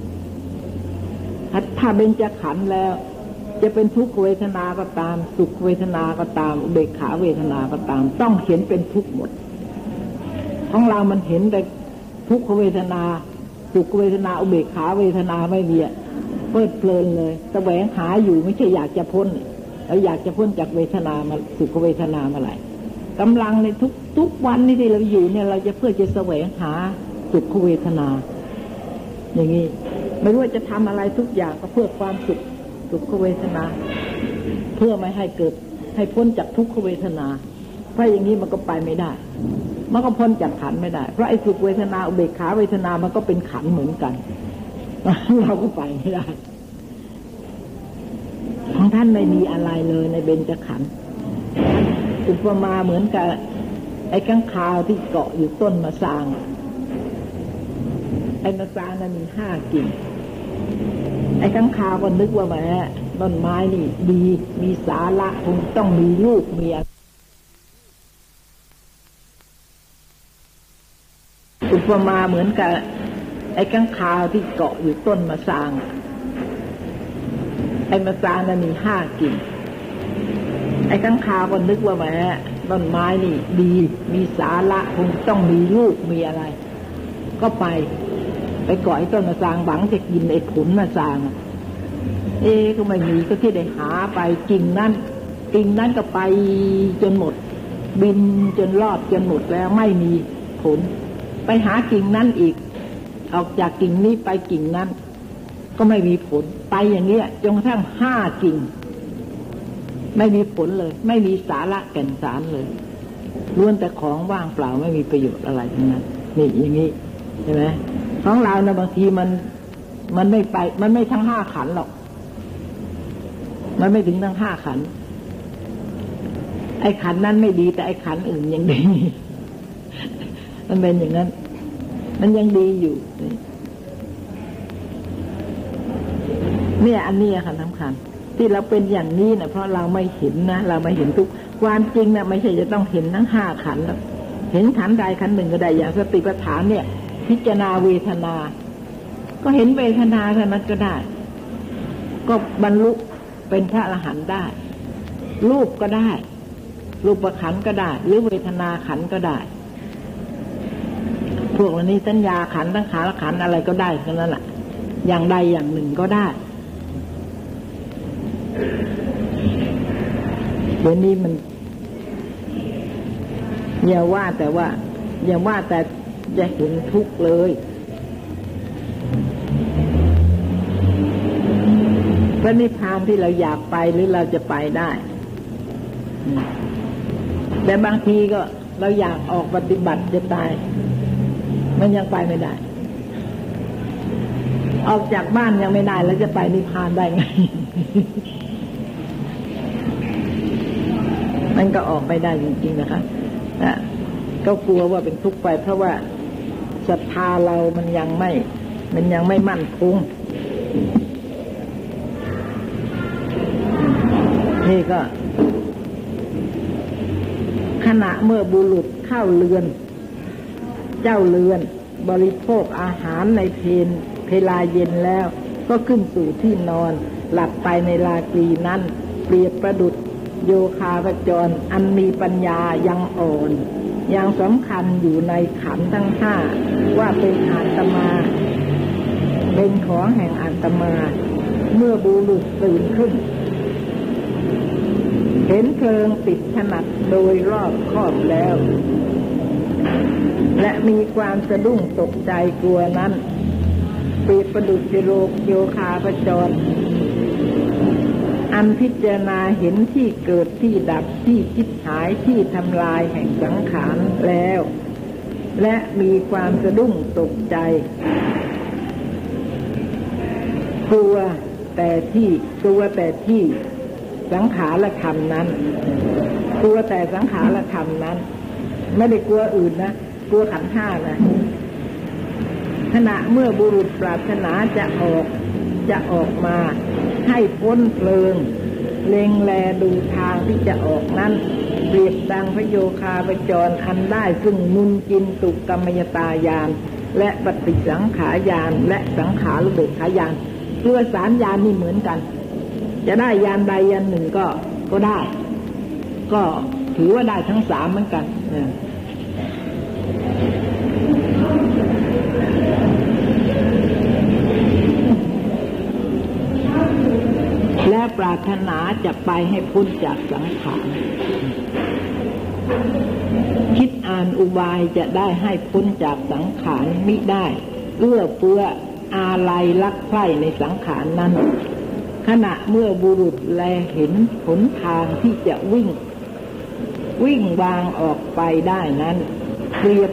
ถ้าเบญจะขันแล้ว จะเป็นทุกขเวทนาก็ตาม สุขเวทนาก็ตามเบกขาเวทนาก็ตาม ต้องเห็นเป็นทุกข์หมดของเรามันเห็นแต่ทุกขเวทนา สุขเวทนาอุเบกขาเวทนาไม่มีเพิดเพลินเลยแสวงหาอยู่ไม่ใช่อยากจะพ้นเราอยากจะพ้นจากเวทนามาสุขเวทนามาไหร่กำลังในทุกทุกวันนี้ที่เราอยู่เนี่ยเราจะเพื่อจะแสวงหาสุขเวทนา อย่างนี้ไม่รู้ว่าจะทำอะไรทุกอย่างก็เพื่อความสุขสุขเวทนา เพื่อไม่ให้เกิดให้พ้นจากทุกขเวทนา เพราะอย่างนี้มันก็ไปไม่ได้ มันก็พ้นจากขันไม่ได้ เพราะไอ้สุขเวทนาอุเบกขาเวทนามันก็เป็นขันเหมือนกัน เราก็ไปไม่ได้ ของท่านไม่มีอะไรเลยในเบญจขันธ์อุปมาเหมือนกับ ไอ้ข้างคาวที่เกาะอยู่ต้นมะสางไอ้มะสางนั้นมีห้ากิ่งไอ้ข้างคาวก็นึกว่าแหมต้นไม้นี่ดีมีสาระคงต้องมีลูกมีอะไร อุปมาเหมือนกับไอ้ข้างคาวที่เกาะอยู่ต้นมะสาง ไอ้มะสางนั้นมีห้ากิ่งไอ้ข้างคาวก็นึกว่าแหมต้นไม้นี่ดี มีสาระคงต้องมีลูกมีอะไร ก็ไป ไปเกาะไอ้ต้นมะสางหวังจะกินไอ้ผลมะสางเอ๊ก็ไม่มีก็ที่ได้หาไปกิ่งนั้นกิ่งนั้นก็ไปจนหมด บินจนรอบจนหมดแล้วไม่มีผล ไปหากิ่งนั้นอีก ออกจากกิ่งนี้ไปกิ่งนั้น ก็ไม่มีผลไปอย่างเนี้ยจนกระทั่งห้ากิ่ง ไม่มีผลเลย ไม่มีสาระแก่นสารเลยล้วนแต่ของว่างเปล่าไม่มีประโยชน์อะไรทั้งนั้นนี่อย่างนี้ใช่ไหมของเรานะบางทีมัน มันไม่ไป มันไม่ทั้งห้าขันหรอก มันไม่ถึงทั้งห้าขัน ไอ้ขันนั้นไม่ดีแต่ไอ้ขันอื่นยังดี มันเป็นอย่างนั้น มันยังดีอยู่ เนี่ยอันนี้ค่ะสำคัญที่เราเป็นอย่างนี้นะเพราะเราไม่เห็นนะเราไม่เห็นทุกความจริงนะไม่ใช่จะต้องเห็นทั้งห้าขันหรอกเห็นขันใดขันหนึ่งก็ได้อย่างสติปัฏฐานเนี่ย พิจารณาเวทนา ก็เห็นเวทนาเท่านั้นก็ได้ ก็บรรลุเป็นพระอรหันต์ได้ รูปก็ได้ รูปขันก็ได้ หรือเวทนาขันก็ได้ พวกนี้สัญญาขันตั้งขาละขันอะไรก็ได้ทั้งนั้นแหละอย่างใดอย่างหนึ่งก็ได้เดี๋ยวนี้มันอย่าว่าแต่ว่า อย่าว่าแต่จะเห็นทุกข์เลยพระนิพพานที่เราอยากไปหรือเราจะไปได้ แต่บางทีก็เราอยากออกปฏิบัติจะตาย มันยังไปไม่ได้ ออกจากบ้านยังไม่ได้ แล้วจะไปนิพพานได้ไง มันก็ออกไม่ได้จริงๆนะคะนะก็กลัวว่าเป็นทุกข์ไป เพราะว่าศรัทธาเรามันยังไม่ มันยังไม่มั่นคงนี่ก็ ขณะเมื่อบุรุษเข้าเรือน เจ้าเรือน บริโภคอาหารในเพนเพลาเย็นแล้ว ก็ขึ้นสู่ที่นอน หลับไปในลาตรีนั้น เปรียบประดุดโยคาปจร อันมีปัญญายังอ่อน ยังสำคัญอยู่ในขันทั้งห้าว่าเป็นอาตมา เป็นของแห่งอาตมา เมื่อบุรุษตื่นขึ้น เห็นเพลิงติดถนัดโดยรอบครอบแล้ว และมีความสะดุ้งตกใจกลัวนั้นเปรียบประดุจโรกโยคาประจร อันพิจารณาเห็นที่เกิดที่ดับที่คิดหายที่ทำลายแห่งสังขารแล้ว และมีความสะดุ้งตกใจ กลัวแต่ที่กลัวแต่ที่สังขารธรรมนั้น กลัวแต่สังขารธรรมนั้น ไม่ได้กลัวอื่นนะ กลัวขันห้านะขณะเมื่อบุรุษปรารถนาจะออกจะออกมา ให้พ้นเพลิง เล็งแลดูทางที่จะออกนั้นเปรียบดังพระโยคาไปจรอันได้ซึ่งมุนกินตุกกรรมยตายาน และปฏิสังขายาน และสังขารเบกขายานเพื่อสารยานนี่เหมือนกัน จะได้ยานใดยานหนึ่งก็ก็ได้ ก็ถือว่าได้ทั้งสามเหมือนกัน และปรารถนาจะไปให้พ้นจากสังขารคิดอ่านอุบายจะได้ให้พ้นจากสังขารมิได้เอื้อเฟื้ออาลัยรักใคร่ในสังขารนั้น ขณะเมื่อบุรุษแลเห็นหนทางที่จะวิ่ง วิ่งวางออกไปได้นั้นเปรียบ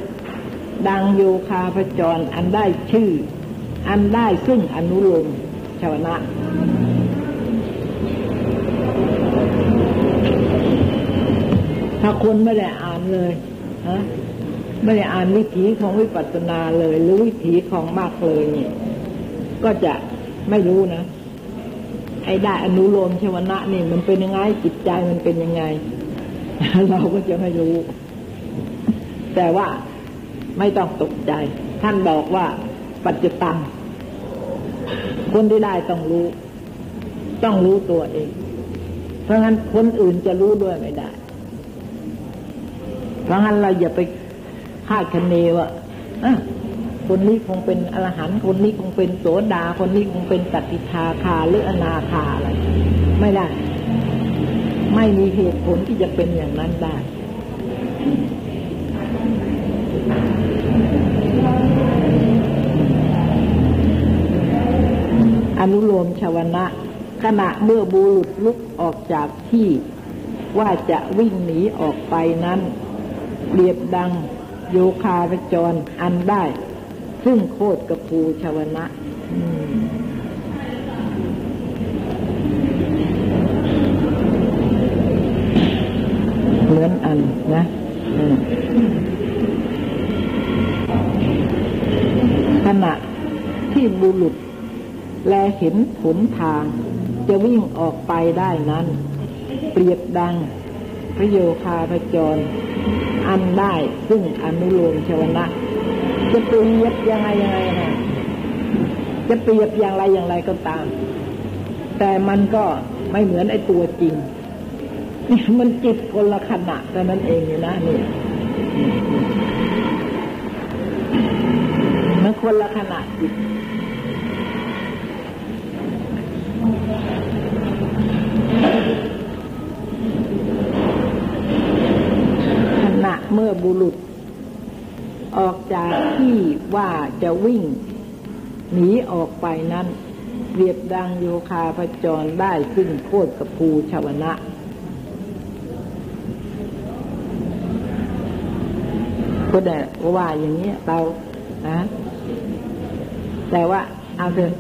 ดังโยคาพจรอันได้ชื่อ อันได้ซึ่งอนุโลมชาวนะ ถ้าคนไม่ได้อ่านเลยฮะไม่ได้อ่านวิถีของวิปัสสนาเลย หรือวิถีของมากเลยเนี่ย ก็จะไม่รู้นะไอ้ได้อนุโลมชวนะนี่มันเป็นยังไงจิตใจมันเป็นยังไง เราก็จะไม่รู้ แต่ว่าไม่ต้องตกใจ ท่านบอกว่าปัจจุบันคนที่ได้ต้องรู้ ต้องรู้ตัวเอง เพราะงั้นคนอื่นจะรู้ด้วยไม่ได้ เพราะงั้นเราอย่าไปคาดคะเนว่าคนนี้คงเป็นอรหันต์คนนี้คงเป็นโสดา คนนี้คงเป็นตัติทาคาหรืออนาคาอะไรไม่ได้ ไม่มีเหตุผลที่จะเป็นอย่างนั้นได้อนุโลมชาวนะ ขณะเมื่อบุรุษลุกออกจากที่ ว่าจะวิ่งหนีออกไปนั้น เปรียบดังโยคาพจรอันได้ ซึ่งโคตรกระพูชาวนะเหมือนอันนะขณะที่บุรุษ แลเห็นผลทาง จะวิ่งออกไปได้นั้น เปรียบดังพระโยคาพจร อันได้ซึ่งอนุโลมชวนะจะเปรียบยังไงยังไงนะจะเปรียบอย่างไรอย่างไรก็ตาม แต่มันก็ไม่เหมือนไอ้ตัวจริงนี่มันจิตคนละขณะแต่นั้นเองอยู่นะนี่มันคนละขณะจิตขณะ เมื่อบุรุษ ออกจากที่ว่าจะวิ่ง หนีออกไปนั้นเรียบดังโยคาพจรได้ซึ่งโคตรกระพูชาวนะก็ได้ว่าอย่างนี้เรานะแต่ว่าเอาเถอะ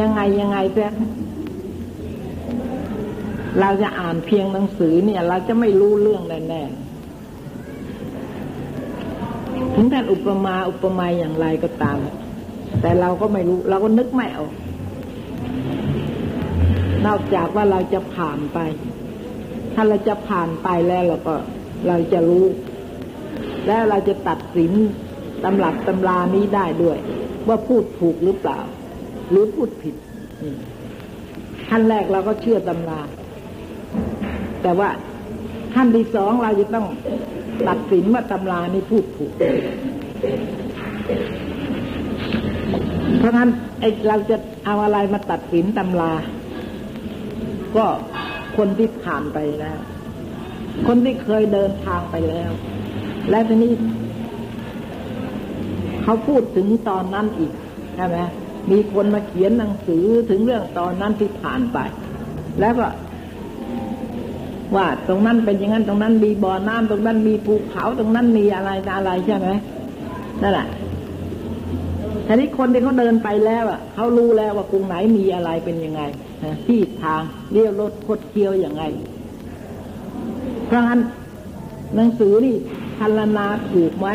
ยังไงยังไงเพื่อ เราจะอ่านเพียงหนังสือเนี่ย เราจะไม่รู้เรื่องแน่ๆถึงท่านอุปมาอุปไมยอย่างไรก็ตาม แต่เราก็ไม่รู้เราก็นึกไม่ออก นอกจากว่าเราจะผ่านไป ถ้าเราจะผ่านไปแล้วเราก็เราจะรู้ แล้วเราจะตัดสินตำรับตำรานี้ได้ด้วย ว่าพูดถูกหรือเปล่า หรือพูดผิดขั้นแรกเราก็เชื่อตำรา แต่ว่าขั้นที่สองเราจะต้องตัดสินว่าตำรานี้พูดถูก เพราะฉะนั้นไอเราจะเอาอะไรมาตัดสินตำรา ก็คนที่ผ่านไปแล้ว คนที่เคยเดินทางไปแล้ว และทีนี้เขาพูดถึงตอนนั้นอีกใช่ไหมมีคนมาเขียนหนังสือถึงเรื่องตอนนั้นที่ผ่านไป แล้วก็ ว่าตรงนั้นเป็นอย่างนั้นตรงนั้นมีบ่อน้ำตรงนั้นมีภูเขาตรงนั้นมีอะไรอะไรใช่ไหมนั่นแหละทีนี้คนที่เขาเดินไปแล้วอะเขารู้แล้วว่ากรุงไหนมีอะไรเป็นยังไงที่ทางเลี้ยวรถคดเคี้ยวอย่างไง เพราะงั้นหนังสือนี่พันลนาถูกไหม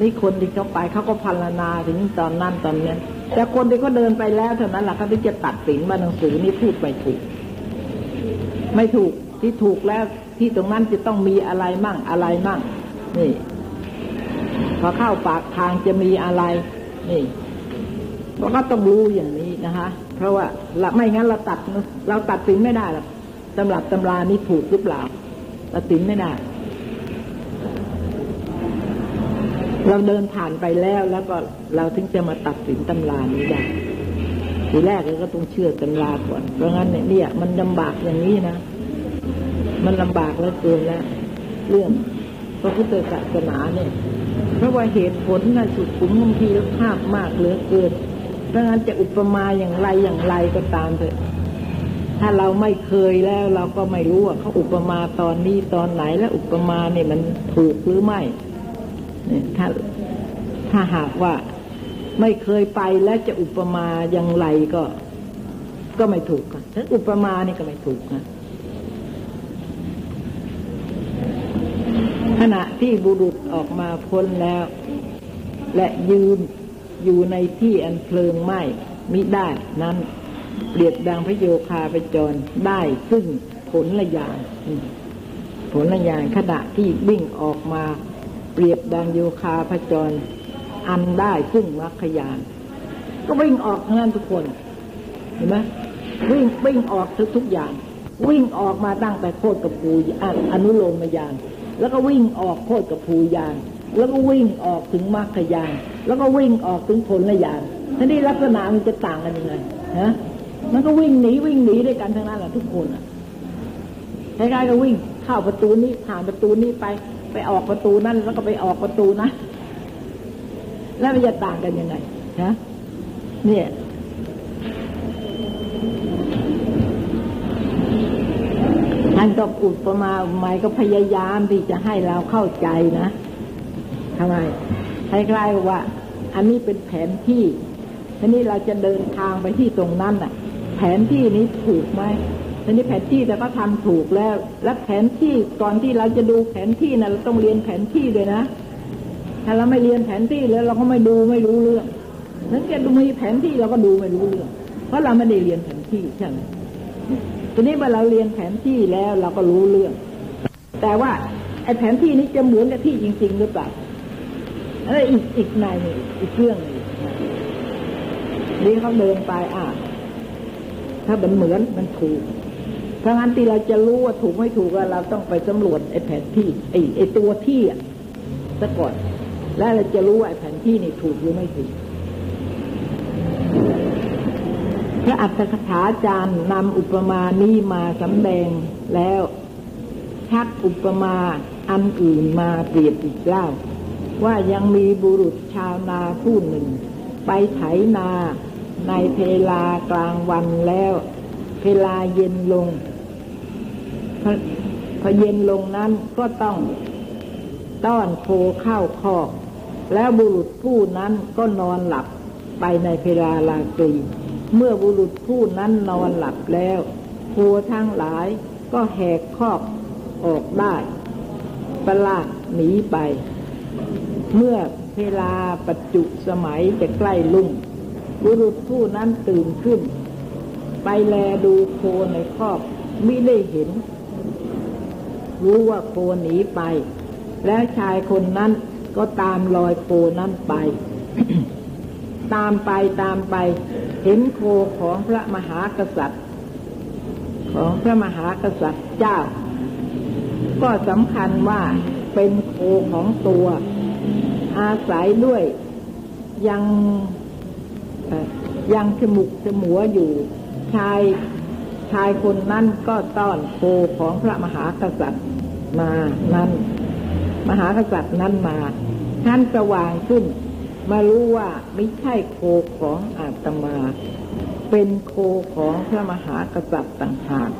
นี่คนที่เขาไปเขาก็พันลนาถึงตอนนั้นตอนนี้แต่คนที่เขาเดินไปแล้วเท่านั้นแหละเขาที่จะตัดสินว่าหนังสือนี่พูดไปถูก ไม่ถูกที่ถูกแล้วที่ตรงนั้นจะต้องมีอะไรมั่งอะไรมั่ง นี่ พอเข้าปากทางจะมีอะไร นี่เราก็ต้องรู้อย่างนี้นะคะ เพราะว่าไม่งั้นเราตัดเราตัดสินไม่ได้หรอกตำรับตำรานี้ถูกหรือเปล่าตัดสินไม่ได้ เราเดินผ่านไปแล้วแล้วก็เราถึงจะมาตัดสินตำรานี้ได้ ทีแรกเราก็ต้องเชื่อตำราก่อน เพราะงั้นเนี่ย มันลำบากอย่างนี้นะ มันลำบากแล้วเกินแล้วเรื่องพระพุทธศาสนาเนี่ย เพราะว่าเหตุผลน่ะสุดขุมบางทีภาพมากเหลือเกิน เพราะงั้นจะอุปมาอย่างไรอย่างไรก็ตามเถอะ ถ้าเราไม่เคยแล้วเราก็ไม่รู้ว่าเขาอุปมาตอนนี้ตอนไหนแล้วอุปมาเนี่ยมันถูกหรือไม่เนี่ยถ้าถ้าหากว่า ไม่เคยไปแล้วจะอุปมาอย่างไรก็ ก็ไม่ถูกกันถ้าอุปมานี่ก็ไม่ถูกนะขณะที่บุรุษออกมาพ้นแล้ว และยืนอยู่ในที่อันเพลิงไหม้มิได้นั้นเปรียบดังพระโยคาไปจรได้ซึ่งผลละยานผลละยานขณะที่วิ่งออกมา เปรียบดังโยคาพจร อันได้ซึ่งมรรคยาน ก็วิ่งออกทั้งนั้นทุกคน เห็นไหมวิ่งวิ่งออกทุกทุกอย่าง วิ่งออกมาตั้งแต่โคตรกับปูอนุโลมยาน แล้วก็วิ่งออกโคตรกับภูยาน แล้วก็วิ่งออกถึงมรรคยาน แล้วก็วิ่งออกถึงผลยานทีนี้ลักษณะมันจะต่างกันยังไงฮะมันก็วิ่งหนีวิ่งหนีด้วยกันทั้งนั้นแหละทุกคนอะคล้ายๆก็วิ่งเข้าประตูนี้ผ่านประตูนี้ไป ไปออกประตูนั้นแล้วก็ไปออกประตูนะ แล้วมันจะต่างกันยังไงนะเนี่ยท่านก็อุปมาหมายก็พยายามที่จะให้เราเข้าใจนะทำไมคล้ายๆว่า อันนี้เป็นแผนที่ทีนี้เราจะเดินทางไปที่ตรงนั้นน่ะ แผนที่นี้ถูกไหมทีนี้แผนที่แต่ก็ทำถูกแล้ว และแผนที่ก่อนที่เราจะดูแผนที่นะเราต้องเรียนแผนที่ด้วยนะ ถ้าเราไม่เรียนแผนที่แล้วเราก็ไม่ดูไม่รู้เรื่องนั้นจะดูมีแผนที่เราก็ดูไม่รู้เรื่อง เพราะเราไม่ได้เรียนแผนที่ใช่ไหมทีนี้เมื่อเราเรียนแผนที่แล้วเราก็รู้เรื่อง แต่ว่าไอ้แผนที่นี้จะเหมือนกับที่จริง ๆ หรือเปล่าอะไรอีกอีกในอีกเรื่องนึงนี่เขาเดินไปอะถ้ามันเหมือนมันถูกถ้างั้นที่เราจะรู้ว่าถูกไม่ถูกเราต้องไปสำรวจไอ้แผนที่ไอ้ไอ้ตัวที่อะซะก่อน แล้วเราจะรู้ว่าแผนที่นี่ถูกหรือไม่ถูกพระอัตถกถาจารย์นำอุปมานี้มาสำแดงแล้วชักอุปมาอันอื่นมาเปรียบอีกเล่า ว่ายังมีบุรุษชาวนาผู้หนึ่ง ไปไถนาในเพลากลางวันแล้วเพลาเย็นลงพอเย็นลงนั้นก็ต้องต้อนโคเข้าคอก แล้วบุรุษผู้นั้นก็นอนหลับไปในเพลาลาตรีเมื่อบุรุษผู้นั้นนอนหลับแล้วโคทั้งหลายก็แหกคอกออกได้ประลาดหนีไป เมื่อเวลาปัจจุสมัยจะใกล้ลุ่ง บุรุษผู้นั้นตื่นขึ้น ไปแลดูโคในคอกมิได้เห็น รู้ว่าโคหนีไป แล้วชายคนนั้น ก็ตามรอยโคนั้นไป ตามไปตามไป เห็นโคของพระมหากษัตริย์ ของพระมหากษัตริย์เจ้า ก็สำคัญว่าเป็นโคของตัว อาศัยด้วยยังยังฉมุกฉมัวอยู่ ชายชายคนนั้นก็ต้อนโคของพระมหากษัตริย์มานั้น มหากษัตริย์นั้นมาท่านสว่างขึ้น มารู้ว่าไม่ใช่โคของอาตมา เป็นโคของพระมหากษัตริย์ต่างหาก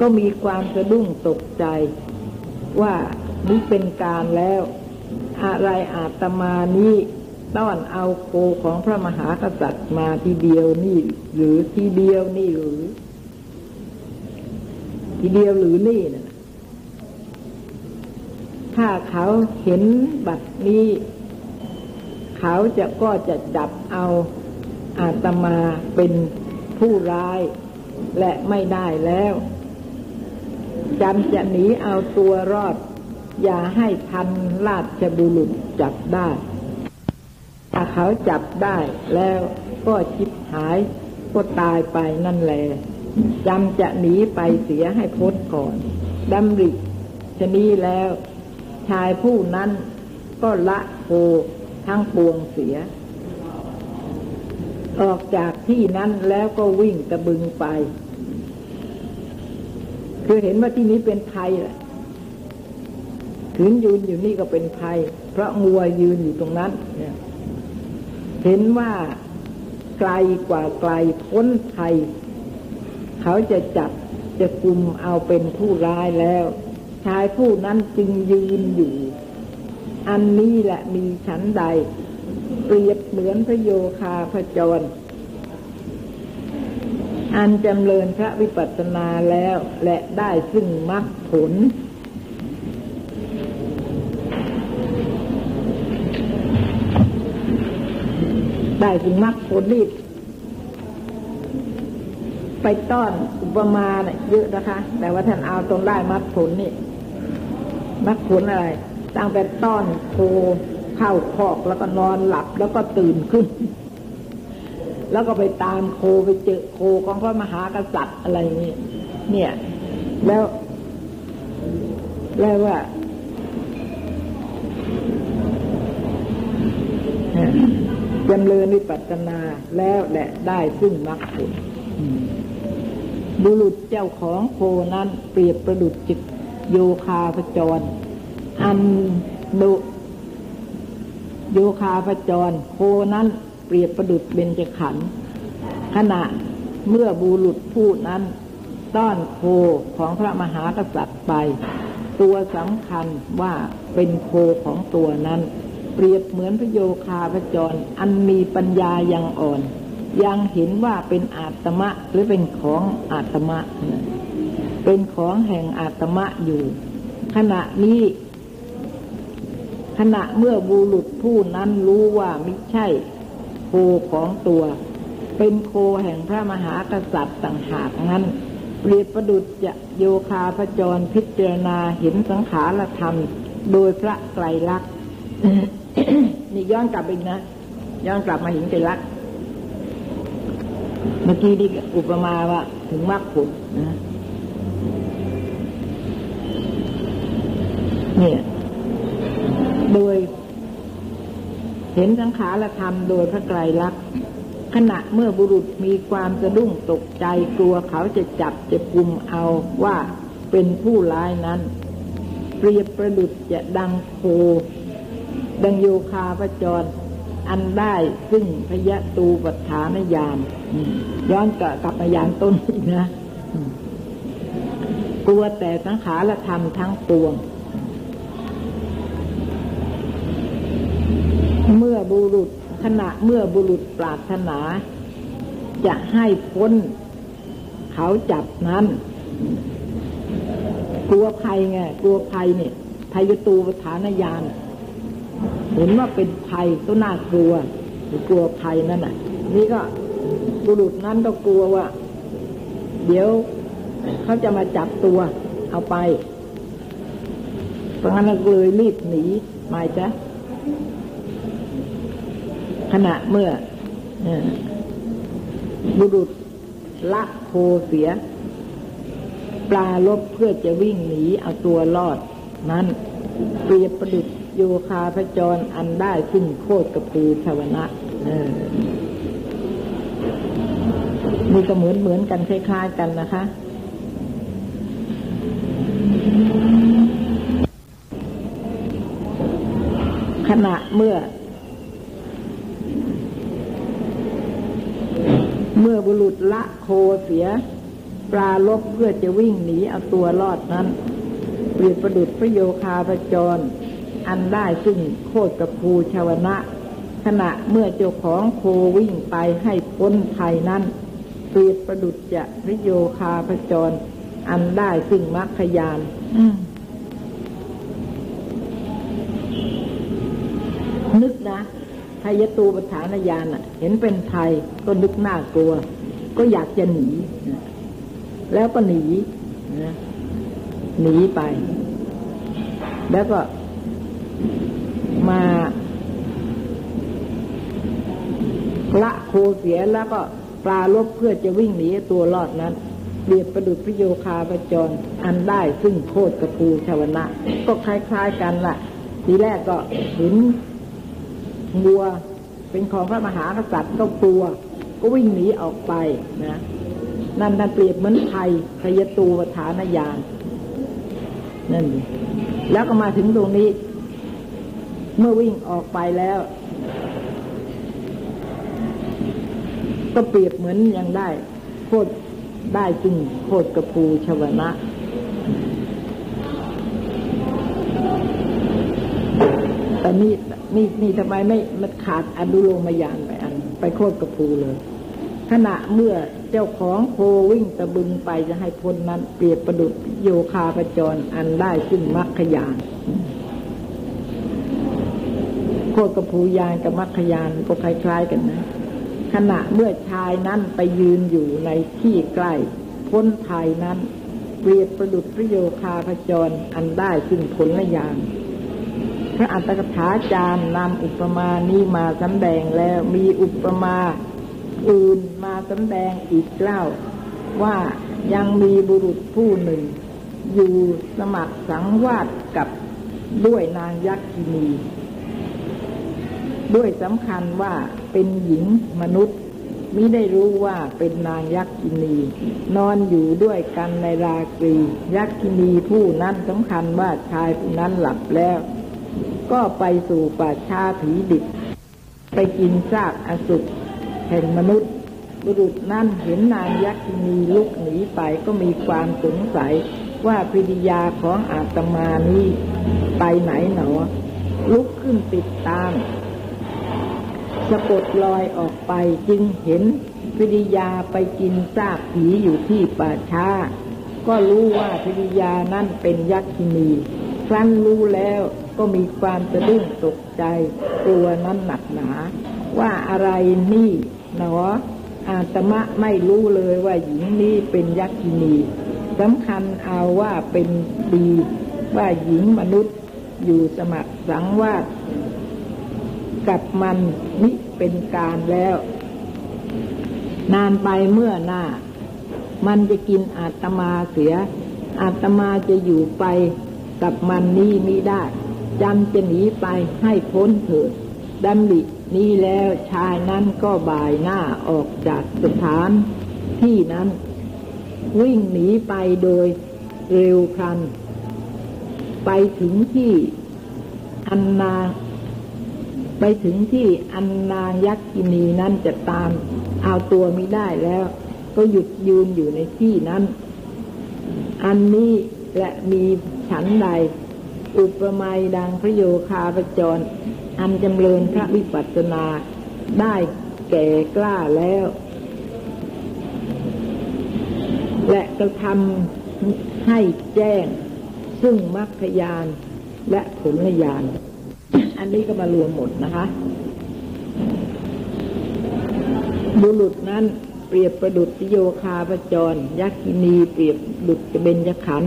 ก็มีความสะดุ้งตกใจว่านี้เป็นการแล้ว อะไรอาตมานี้ต้อนเอาโคของพระมหากษัตริย์มาทีเดียวนี่ หรือทีเดียวนี่หรือ ทีเดียวหรือนี่นะ ถ้าเขาเห็นบัตรนี้ เขาจะก็จะจับเอาอาตมาเป็นผู้ร้าย และไม่ได้แล้วจำจะหนีเอาตัวรอด อย่าให้ทันราชบุรุษจับได้ ถ้าเขาจับได้แล้วก็ชิบหายก็ตายไปนั่นแหละจำจะหนีไปเสียให้พ้นก่อนดำริชนี้แล้ว ชายผู้นั้นก็ละโคทั้งปวงเสีย ออกจากที่นั้นแล้วก็วิ่งตะบึงไป คือเห็นว่าที่นี้เป็นภัยแหละถืนยืนอยู่นี่ก็เป็นภัย เพราะงัวยืนอยู่ตรงนั้นเห็นว่าไกลกว่าไกลพ้นภัย เขาจะจับจะกุมเอาเป็นผู้ร้ายแล้ว ชายผู้นั้นจึงยืนอยู่ อันนี้แหละมีฉันใด เปรียบเหมือนพระโยคาพระจร อันจำเริญพระวิปัสสนาแล้วและได้ซึ่งมรรคผลได้ถึงมรรคผลนี่ไปต้อนอุปมาเนี่ยเยอะนะคะ แต่ว่าท่านเอาตรงได้มรรคผลนี่ มรรคผลอะไรตั้งแต่ต้อนโคเข้าคอกแล้วก็นอนหลับแล้วก็ตื่นขึ้น แล้วก็ไปตามโคไปเจอโคของพระมหากษัตริย์อะไรนี่เนี่ย แล้ว แล้วว่าจำเริญวิปัสนาแล้วแหละได้ซึ่งมรรคผลบุรุษเจ้าของโคนั้นเปรียบประดุจจิต ยคาพจร อันดุโยคาพจรโคนั้นเปรียบประดุจเบญจขันธ์ขณะเมื่อบุรุษผู้นั้น ต้อนโคของพระมหากษัตริย์ไป ตัวสำคัญว่าเป็นโคของตัวนั้น เปรียบเหมือนพระโยคาพจร อันมีปัญญายังอ่อน ยังเห็นว่าเป็นอาตมะหรือเป็นของอาตมะ เป็นของแห่งอาตมะอยู่ ขณะนี้ขณะเมื่อบุรุษผู้นั้นรู้ว่าไม่ใช่โคของตัว เป็นโคแห่งพระมหากษัตริย์ต่างหากนั้น เปรียบประดุจจะโยคาพจรพิจารณาเห็นสังขารธรรม โดยพระไตรลักษณ์นี่ย้อนกลับอีกนะ ย้อนกลับมาเห็นไตรลักษณ์เมื่อกี้นี่อุปมาว่าถึงมรรคผลนะ เนี่ย โดย เห็นสังขารธรรมโดยพระไตรลักษณ์ขณะเมื่อบุรุษมีความสะดุ้งตกใจกลัวเขาจะจับจะกุมเอาว่าเป็นผู้ร้ายนั้น เปรียบประดุจจะดังโคดังโยคาพระจร อันได้ซึ่งพยะตูปัฏฐานญาณย้อนกลับกลับมายานต้นอีกนะ กลัวแต่สังขารธรรมทั้งปวง มื่อบุรุษขณะเมื่อบุรุษปรารถนา จะให้พ้น เขาจับนั้น กลัวภัยไงกลัวภัยเนี่ยภัยตูปฐานญาณเห็นว่าเป็นภัยก็น่ากลัวกลัวภัยนั่นน่ะ นี่ก็บุรุษนั้นก็กลัวว่า เดี๋ยวเขาจะมาจับตัวเอาไปเพราะงั้นก็เลยรีบหนีมาจ้ะ ขณะเมื่อบุรุษละโคเสีย ปลาลบเพื่อจะวิ่งหนีเอาตัวรอด นั้นเปรียบประดุษโยคาพจรอันได้ซึ่งโคตรกระพือชวนะนี่ก็เหมือนเหมือนกันคล้ายๆกันนะคะ ขณะเมื่อ เมื่อบุรุษละโคเสีย ปลาลบเพื่อจะวิ่งหนีเอาตัวรอดนั้นเปรียบประดุษพระโยคาพจร อันได้ซึ่งโคตรกระพูชาวนะ ขณะเมื่อเจ้าของโควิ่งไปให้พ้นภัยนั้นเปรียบประดุษจะพระโยคาพจร อันได้ซึ่งมรรคยานนึกนะ ยตูปฐานญาณเห็นเป็นภัยก็นึกน่ากลัว ก็อยากจะหนี แล้วก็หนีหนีไป แล้วก็มาละโคเสียแล้วก็ปลาลบเพื่อจะวิ่งหนีตัวรอดนั้นเบียดประดุจพระโยคาพจร อันได้ซึ่งโคตรกระพูชาวนะ ก็คล้ายๆกันละ่ะ ทีแรกก็ห็น วัวเป็นของพระมหากษัตริย์ก็กลัว ก็วิ่งหนีออกไปนะนั่นนั่นเปรียบเหมือนไทยพยตูปฐานญาณนั่นแล้วก็มาถึงตรงนี้ เมื่อวิ่งออกไปแล้ว ก็เปรียบเหมือนยังได้โคตรได้จึงโคตรกระพูชวนะ แต่นี่นี่นี่ทำไมไม่มันขาดอนุโลมยานไปอัน ไปโคตรกระพูเลย ขณะเมื่อเจ้าของโควิ่งตะบึงไปจะให้พ้นนั้นเปรียบประดุดโยคาประจรอันได้ซึ่งมรรคยานโคตรกระพูยานกับมรรคยานก็คล้ายๆกันนะขณะเมื่อชายนั้นไปยืนอยู่ในที่ใกล้พ้นภายนั้น เปรียบประดุดพระโยคาพจรอันได้ซึ่งผลละยาง พระอัตถกถาจารย์นำอุปมานี้มาสำแดงแล้วมีอุปมาอื่นมาสำแดงอีกเล่า ว่ายังมีบุรุษผู้หนึ่ง อยู่สมัครสังวาสกับด้วยนางยักษินี ด้วยสำคัญว่าเป็นหญิงมนุษย์มิได้รู้ว่าเป็นนางยักษินี นอนอยู่ด้วยกันในราตรียักษินีผู้นั้นสำคัญว่าชายผู้นั้นหลับแล้ว ก็ไปสู่ป่าชาผีดิบ ไปกินซากอสุรแห่งมนุษย์ บุรุษนั่นเห็นนางยักษินีลุกหนีไปก็มีความสงสัยว่าพิริยาของอาตมานี้ไปไหนหนอ ลุกขึ้นติดตามสะกดลอยออกไปจึงเห็นพิริยาไปกินซากผีอยู่ที่ป่าช้า ก็รู้ว่าพิริยานั่นเป็นยักษินีครั้นรู้แล้ว ก็มีความสะดุ้งตกใจ กลัวนั้นหนักหนา ว่าอะไรนี่หนออาตมะไม่รู้เลยว่าหญิงนี้เป็นยักษินีสำคัญเอาว่าเป็นดี ว่าหญิงมนุษย์อยู่สมัครสังวาสกับมันนิเป็นการแล้ว นานไปเมื่อหน้า มันจะกินอาตมาเสีย อาตมาจะอยู่ไปกับมันนี่ไมิได้ จำจะหนีไปให้พ้นเถิดดำรินี้แล้วชายนั้นก็บ่ายหน้าออกจากสถานที่นั้น วิ่งหนีไปโดยเร็วพลัน ไปถึงที่อันนา ไปถึงที่อันนางยักษินีนั้นจะตามเอาตัวมิได้แล้ว ก็หยุดยืนอยู่ในที่นั้น อันนี้และมีฉันใด อุปมาดังพระโยคาประจร อันจำเริญพระวิปัสสนาได้แก่กล้าแล้ว และกระทำให้แจ้ง ซึ่งมรรคยานและผลยาน อันนี้ก็มารวมหมดนะคะ บุรุษนั้นเปรียบประดุจโยคาประจร ยักษินีเปรียบดุจเบญจขัน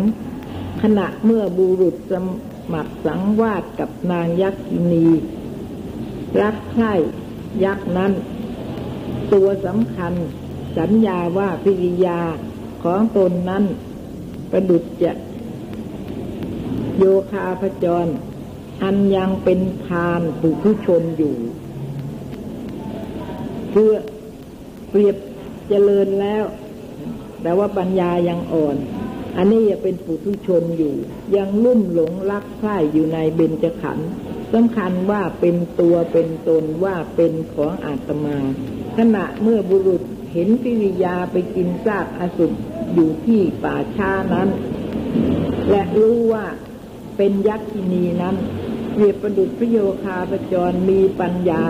ขณะเมื่อบุรุษ สมัครสังวาสกับนางยักษินี รักใคร่ยักษ์นั้น ตัวสำคัญสัญญาว่าพิริยาของตนนั้น ประดุจจะโยคาพจร อันยังเป็นพานปุถุชนอยู่ เพื่อเปรียบเจริญแล้ว แต่ว่าปัญญายังอ่อน อันนี้ยังเป็นปุถุชนอยู่ ยังลุ่มหลงรักใคร่อยู่ในเบญจขันธ์สำคัญว่าเป็นตัวเป็นตนว่าเป็นของอาตมา ขณะเมื่อบุรุษเห็นพิริยาไปกินซากอสุรอยู่ที่ป่าช้านั้น และรู้ว่าเป็นยักษินีนั้นเปรียบประดุจพระโยคาประจรมีปัญญา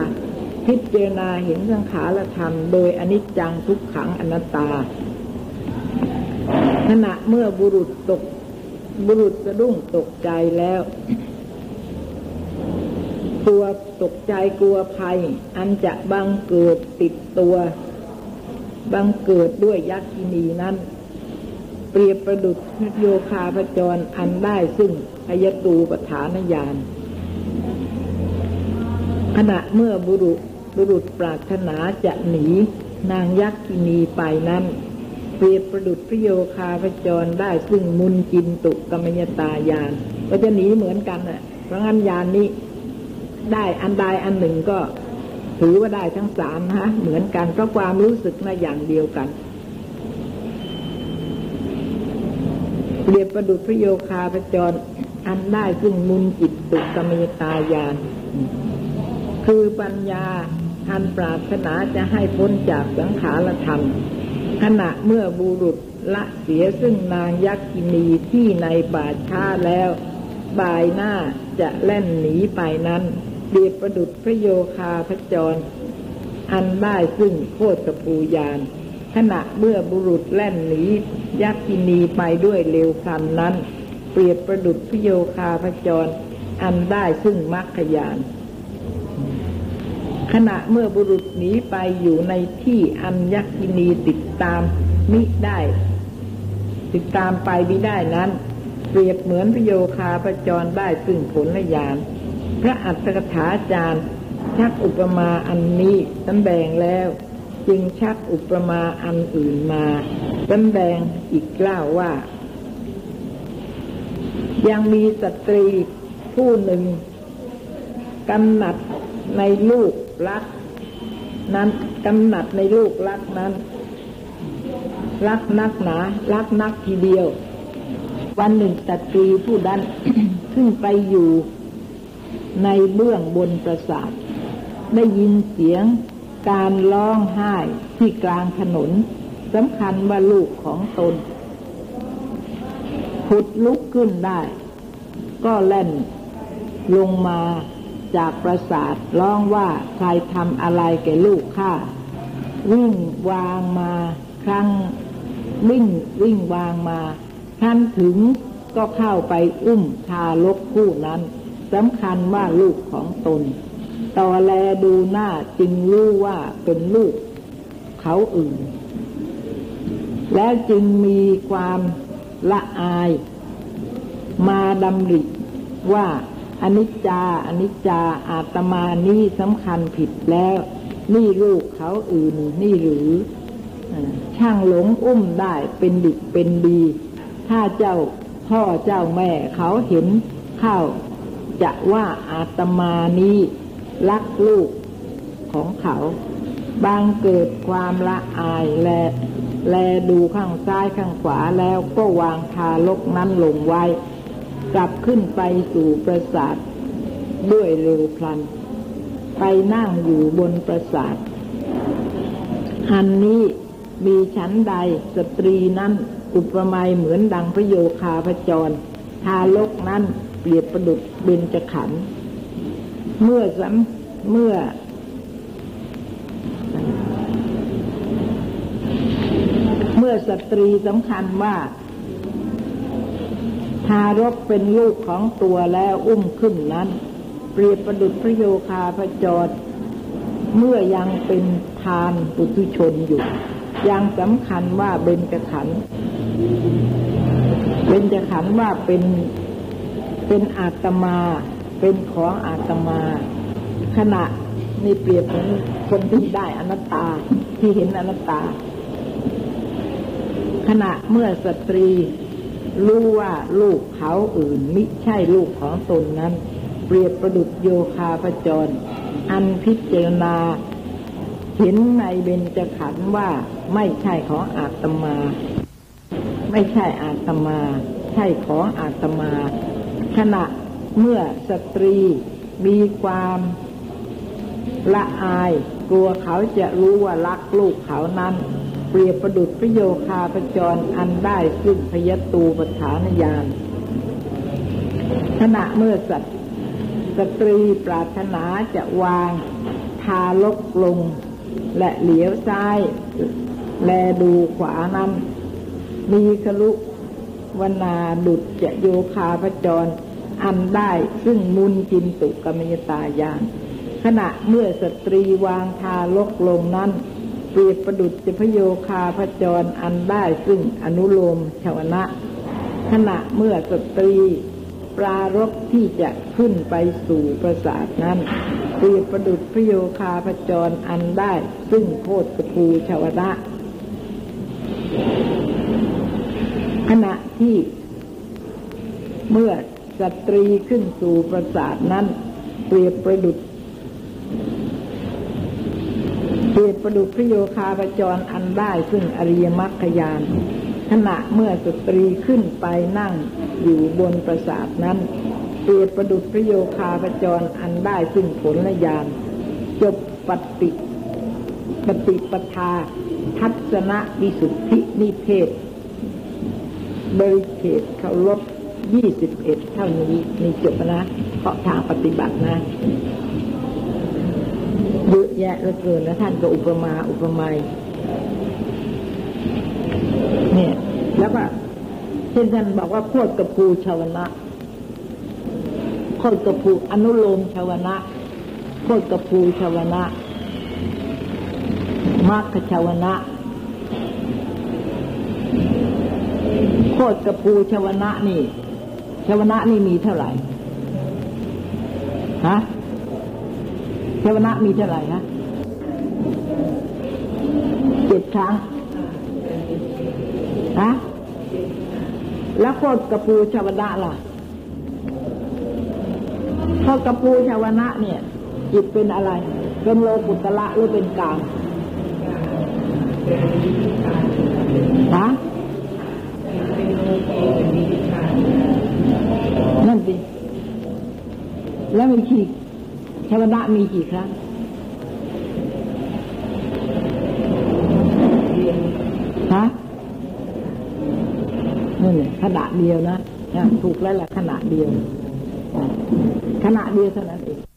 พิจารณาเห็นสังขารธรรม โดยอนิจจังทุกขังอนัตตา ขณะเมื่อบุรุษตก บุรุษสะดุ้งตกใจแล้วตัวตกใจกลัวภัย อันจะบังเกิดติดตัวบังเกิดด้วยยักษินีนั้น เปรียบประดุจโยคาพจรอันได้ซึ่งอายตูปฐานญาณขณะเมื่อบุรุษบุรุษปรารถนาจะหนีนางยักษินีไปนั้น เปรียบประดุจพระโยคาพจรได้ซึ่งมุนจินตุกรรมยตายานก็จะหนีเหมือนกันน่ะ เพราะงั้นยานนี้ได้อันใดอันหนึ่งก็ถือว่าได้ทั้งสามนะฮะ เหมือนกันเพราะความรู้สึกนะอย่างเดียวกันเปรียบประดุจพระโยคาพจร อันได้ซึ่งมุนจิตตุกรรมตายาน คือปัญญาอันปรารถนาจะให้พ้นจากสังขารธรรม ขณะเมื่อบุรุษละเสียซึ่งนางยักษินีที่ในป่าช้าแล้ว บายหน้าจะแล่นหนีไปนั้นเปรียบประดุจพระโยคาพจร อันได้ซึ่งโคตรปูยาน ขณะเมื่อบุรุษแล่นหนียักษินีไปด้วยเร็วพลันนั้น เปรียบประดุจพระโยคาพจร อันได้ซึ่งมรรคยาน ขณะเมื่อบุรุษหนีไปอยู่ในที่อันยักษินีติดตามมิได้ ติดตามไปมิได้นั้น เปรียบเหมือนพระโยคาพจรได้ซึ่งผลยานพระอัตถกถาจารย์ชักอุปมาอันนี้สำแดงแล้ว จึงชักอุปมาอันอื่นมาสำแดงอีกกล่าวว่า ยังมีสตรีผู้หนึ่งกำหนัดในลูก รัก นั้นกำหนัดในลูกรักนั้น รักนักหนา รักนักทีเดียว วันหนึ่งสตรีผู้ดันซึ่งไปอยู่ในเบื้องบนปราสาท ได้ยินเสียงการร้องไห้ที่กลางถนนสำคัญว่าลูกของตนผุดลุกขึ้นได้ ก็เล่นลงมา จากปราสาทร้องว่าใครทำอะไรแก่ลูกข้าวิ่งวางมาครั้งวิ่งวิ่งวางมาท่านถึงก็เข้าไปอุ้มทารกคู่นั้นสำคัญว่าลูกของตน ต่อแลดูหน้าจึงรู้ว่าเป็นลูกเขาอื่น แล้วจึงมีความละอาย มาดำริว่า อนิจจาอนิจจาอาตมานี่สำคัญผิดแล้ว นี่ลูกเขาอื่นนี่หรือช่างหลงอุ้มได้เป็นดิบเป็นดี ถ้าเจ้าพ่อเจ้าแม่เขาเห็นเข้า จะว่าอาตมานี้รักลูกของเขา บางเกิดความละอายแล แลดูข้างซ้ายข้างขวาแล้วก็วางทารกนั้นลงไว้ กลับขึ้นไปสู่ปราสาทด้วยเร็วพลัน ไปนั่งอยู่บนปราสาทอันนี้มีชั้นใดสตรีนั้นอุปมาเหมือนดังพระโยคาพจร ทารกนั้นเปรียบประดุดเบญจขันธ์เมื่อสัมเมื่อ เมื่อสตรีสำคัญว่าารกเป็นลูกของตัวแล้วอุ้มขึ้นนั้น เปรียบประดุดพระโยคาพระจรเมื่อยังเป็นทานปุถุชนอยู่ ยังสำคัญว่าเบญจขันธ์เบญจขันธ์ว่าเป็นเป็นอาตมา เป็นของอาตมา ขณะนี่เปรียบเหมือนคนที่ได้อนัตตาที่เห็นอนัตตา ขณะเมื่อสตรี รู้ว่าลูกเขาอื่นมิใช่ลูกของตนนั้น เปรียบประดุจโยคาพจร อันพิจารณาเห็นในเบญจขันธ์ว่าไม่ใช่ของอาตมา ไม่ใช่อาตมา ใช่ของอาตมา ขณะเมื่อสตรีมีความละอาย กลัวเขาจะรู้ว่ารักลูกเขานั้น เปรียบประดุจพระโยคาพจรอันได้ซึ่งพยตูปฐานญาณขณะเมื่อสัตสตรีปรารถนาจะวางทาลกลง และเหลียวซ้าย แลดูขวานั้น มีคลุวนาดุจจะโยคาพจร อันได้ซึ่งมุนจินตุกรรมยตายานขณะเมื่อสตรีวางทาลกลงนั้น เปรียบประดุจจะพโยคาพจรอันได้ซึ่งอนุโลมชาวนะ ขณะเมื่อสตรี ปรารบที่จะขึ้นไปสู่ประสาทนั้น เปรียบประดุจพโยคาพจรอันได้ซึ่งโพธภูชาวนะ ขณะที่ เมื่อสตรีขึ้นสู่ประสาทนั้น เปรียบประดุจ ประดุจพระโยคาประจรอันได้ซึ่งอริยมรรคยานขณะเมื่อสตรีขึ้นไปนั่งอยู่บนปราสาทนั้นเปรียบประดุจพระโยคาประจรอันได้ซึ่งผลละยานจบปฏิปฏิปทา ทัศนวิสุทธินิเทศ บริเขตเขาลดยี่สิบเอ็ดเท่านี้นี่จบนะเพราะทางปฏิบัตินะ เยอะแยะเหลือเกินแล้วท่านก็อุปมาอุปไมยเนี่ยแล้วก็เช่นท่านบอกว่าโคตรกระปูชาวนะโคตรกระปูอนุโลมชาวนะโคตรกระปูชาวนะมรรคชาวนะโคตรกระปูชาวนะนี่ ชาวนะนี่มีเท่าไหร่ฮะ ชาวนะมีเท่าไหร่ฮะเจ็ดครั้งฮะแล้วโคตรกระปูชาวนะล่ะโคตกระปูชาวนะเนี่ย จิตเป็นอะไร เป็นโลกุตละหรือเป็นกลางฮะนั่นสิแล้วมีกี่ ชวนะมีกี่ครั้ง ฮะนั่นแหละขณะเดียวนะนะถูกแล้วแหละขณะเดียว ขณะเดียวเท่านั้นเอง